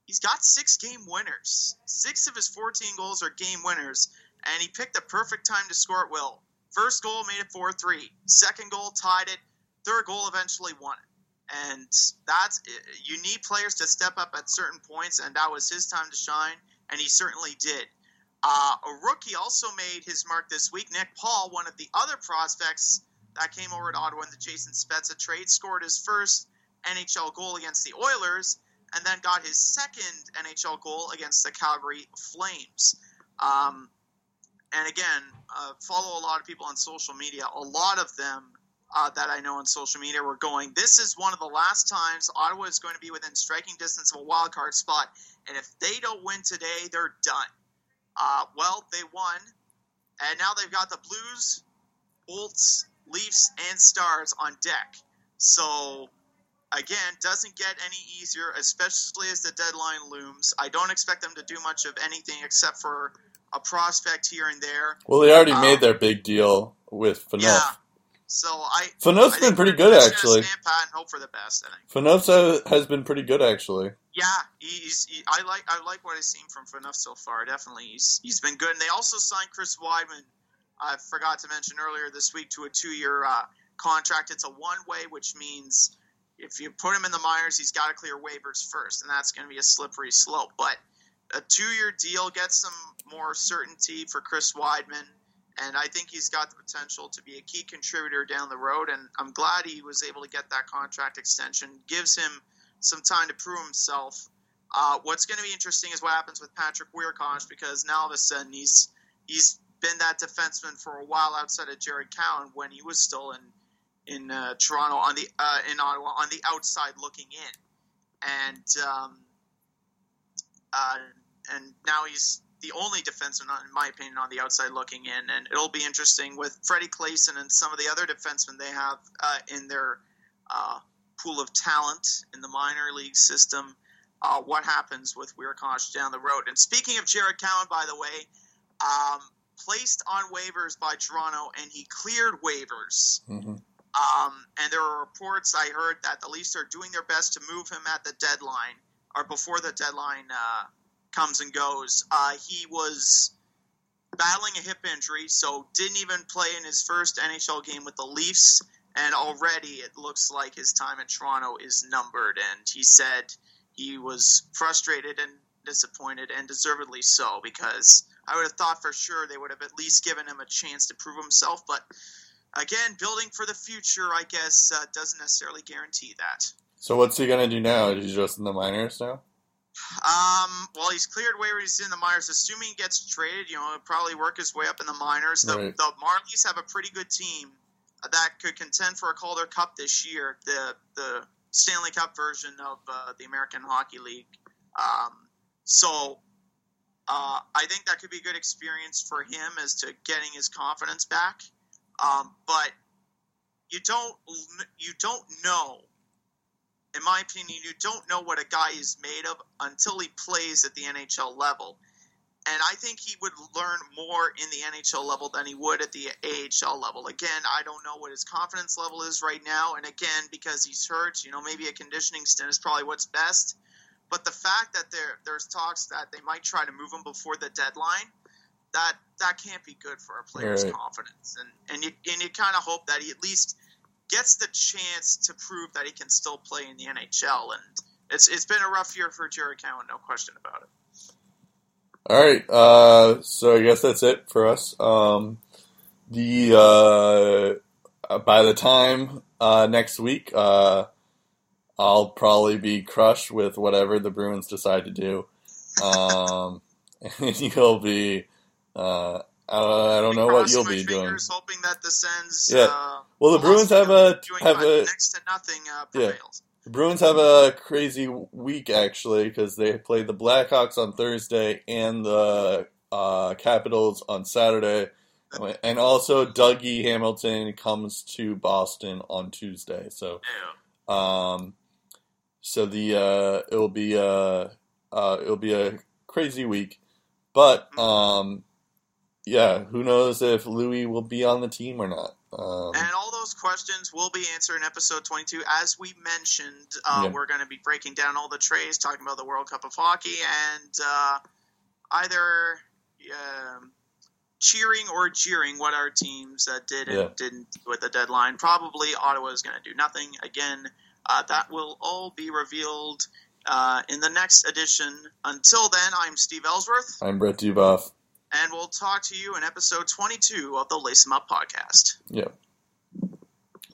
He's got six game winners. Six of his 14 goals are game winners, and he picked the perfect time to score at will. First goal made it 4 3. Second goal tied it. Third goal eventually won it. And that's you need players to step up at certain points, and that was his time to shine, and he certainly did. Uh, a rookie also made his mark this week. Nick Paul, one of the other prospects that came over to Ottawa in the Jason Spezza trade, scored his first NHL goal against the Oilers, and then got his second NHL goal against the Calgary Flames. Um, and again, uh, follow a lot of people on social media. A lot of them uh, that I know on social media were going, this is one of the last times Ottawa is going to be within striking distance of a wild card spot. And if they don't win today, they're done. Uh, well, they won. And now they've got the Blues, Bolts, Leafs, and Stars on deck. So, again, doesn't get any easier, especially as the deadline looms. I don't expect them to do much of anything except for a prospect here and there. Well, they already Um, made their big deal with Phaneuf. Yeah. So I. Phaneuf's I been pretty good, actually. Pat and hope for the best. I think. Phaneuf has been pretty good, actually. Yeah, he's. He, I like. I like what I've seen from Phaneuf so far. Definitely, he's he's been good. And they also signed Chris Wideman. I forgot to mention earlier this week to a two-year uh, contract. It's a one-way, which means if you put him in the minors, he's got to clear waivers first, and that's going to be a slippery slope. But a two-year deal gets some more certainty for Chris Wideman, and I think he's got the potential to be a key contributor down the road. And I'm glad he was able to get that contract extension. Gives him some time to prove himself. Uh, what's going to be interesting is what happens with Patrick Wiercioch because now all of a sudden he's he's been that defenseman for a while outside of Jared Cowen when he was still in in uh, Toronto on the uh, in Ottawa on the outside looking in, and um, uh, and now he's the only defenseman, in my opinion, on the outside looking in. And it'll be interesting with Freddie Claesson and some of the other defensemen they have uh, in their uh, pool of talent in the minor league system. Uh, what happens with Wiercioch down the road? And speaking of Jared Cowen, by the way, um, placed on waivers by Toronto, and he cleared waivers. hmm Um, and there were reports I heard that the Leafs are doing their best to move him at the deadline or before the deadline uh, comes and goes. Uh, he was battling a hip injury, so didn't even play in his first NHL game with the Leafs. And already it looks like his time in Toronto is numbered. And he said he was frustrated and disappointed, and deservedly so, because I would have thought for sure they would have at least given him a chance to prove himself. But again, building for the future, I guess, uh, doesn't necessarily guarantee that. So what's he gonna do now? Is he just in the minors now? Um, well, he's cleared waivers in the minors. Assuming he gets traded, you know, he'll probably work his way up in the minors. The, Right. the Marlies have a pretty good team that could contend for a Calder Cup this year, the the Stanley Cup version of uh, the American Hockey League. Um, so uh, I think that could be a good experience for him as to getting his confidence back. Um, but you don't you don't know in my opinion, you don't know what a guy is made of until he plays at the NHL level. And I think he would learn more in the NHL level than he would at the AHL level. Again, I don't know what his confidence level is right now. And again, because he's hurt, you know, maybe a conditioning stint is probably what's best. But the fact that there there's talks that they might try to move him before the deadline, that that can't be good for a player's Right. confidence. And and you and you kind of hope that he at least gets the chance to prove that he can still play in the NHL. And it's it's been a rough year for Jared Cowen, no question about it. All right, uh, so I guess that's it for us. Um, the uh, by the time uh, next week, uh, I'll probably be crushed with whatever the Bruins decide to do. Um, and you'll be. Uh, I don't know what you'll be doing. hoping that the Sens. Yeah. Uh, Well, the Bruins have a have a next to nothing uh, Yeah. The Bruins have a crazy week actually because they played the Blackhawks on Thursday and the uh, Capitals on Saturday, and also Dougie Hamilton comes to Boston on Tuesday. So, um, so the uh, it'll be a uh, it'll be a crazy week, but um, yeah, who knows if Loui will be on the team or not? Um, And all those questions will be answered in episode 22. As we mentioned, uh, Yeah. we're going to be breaking down all the trays, talking about the World Cup of Hockey, and uh, either um, cheering or jeering what our teams uh, did and Yeah. didn't with the deadline. Probably Ottawa is going to do nothing. Again, uh, that will all be revealed uh, in the next edition. Until then, I'm Steve Ellsworth, I'm Brett Duboff. And we'll talk to you in episode 22 of the Lace 'em Up podcast. Yeah.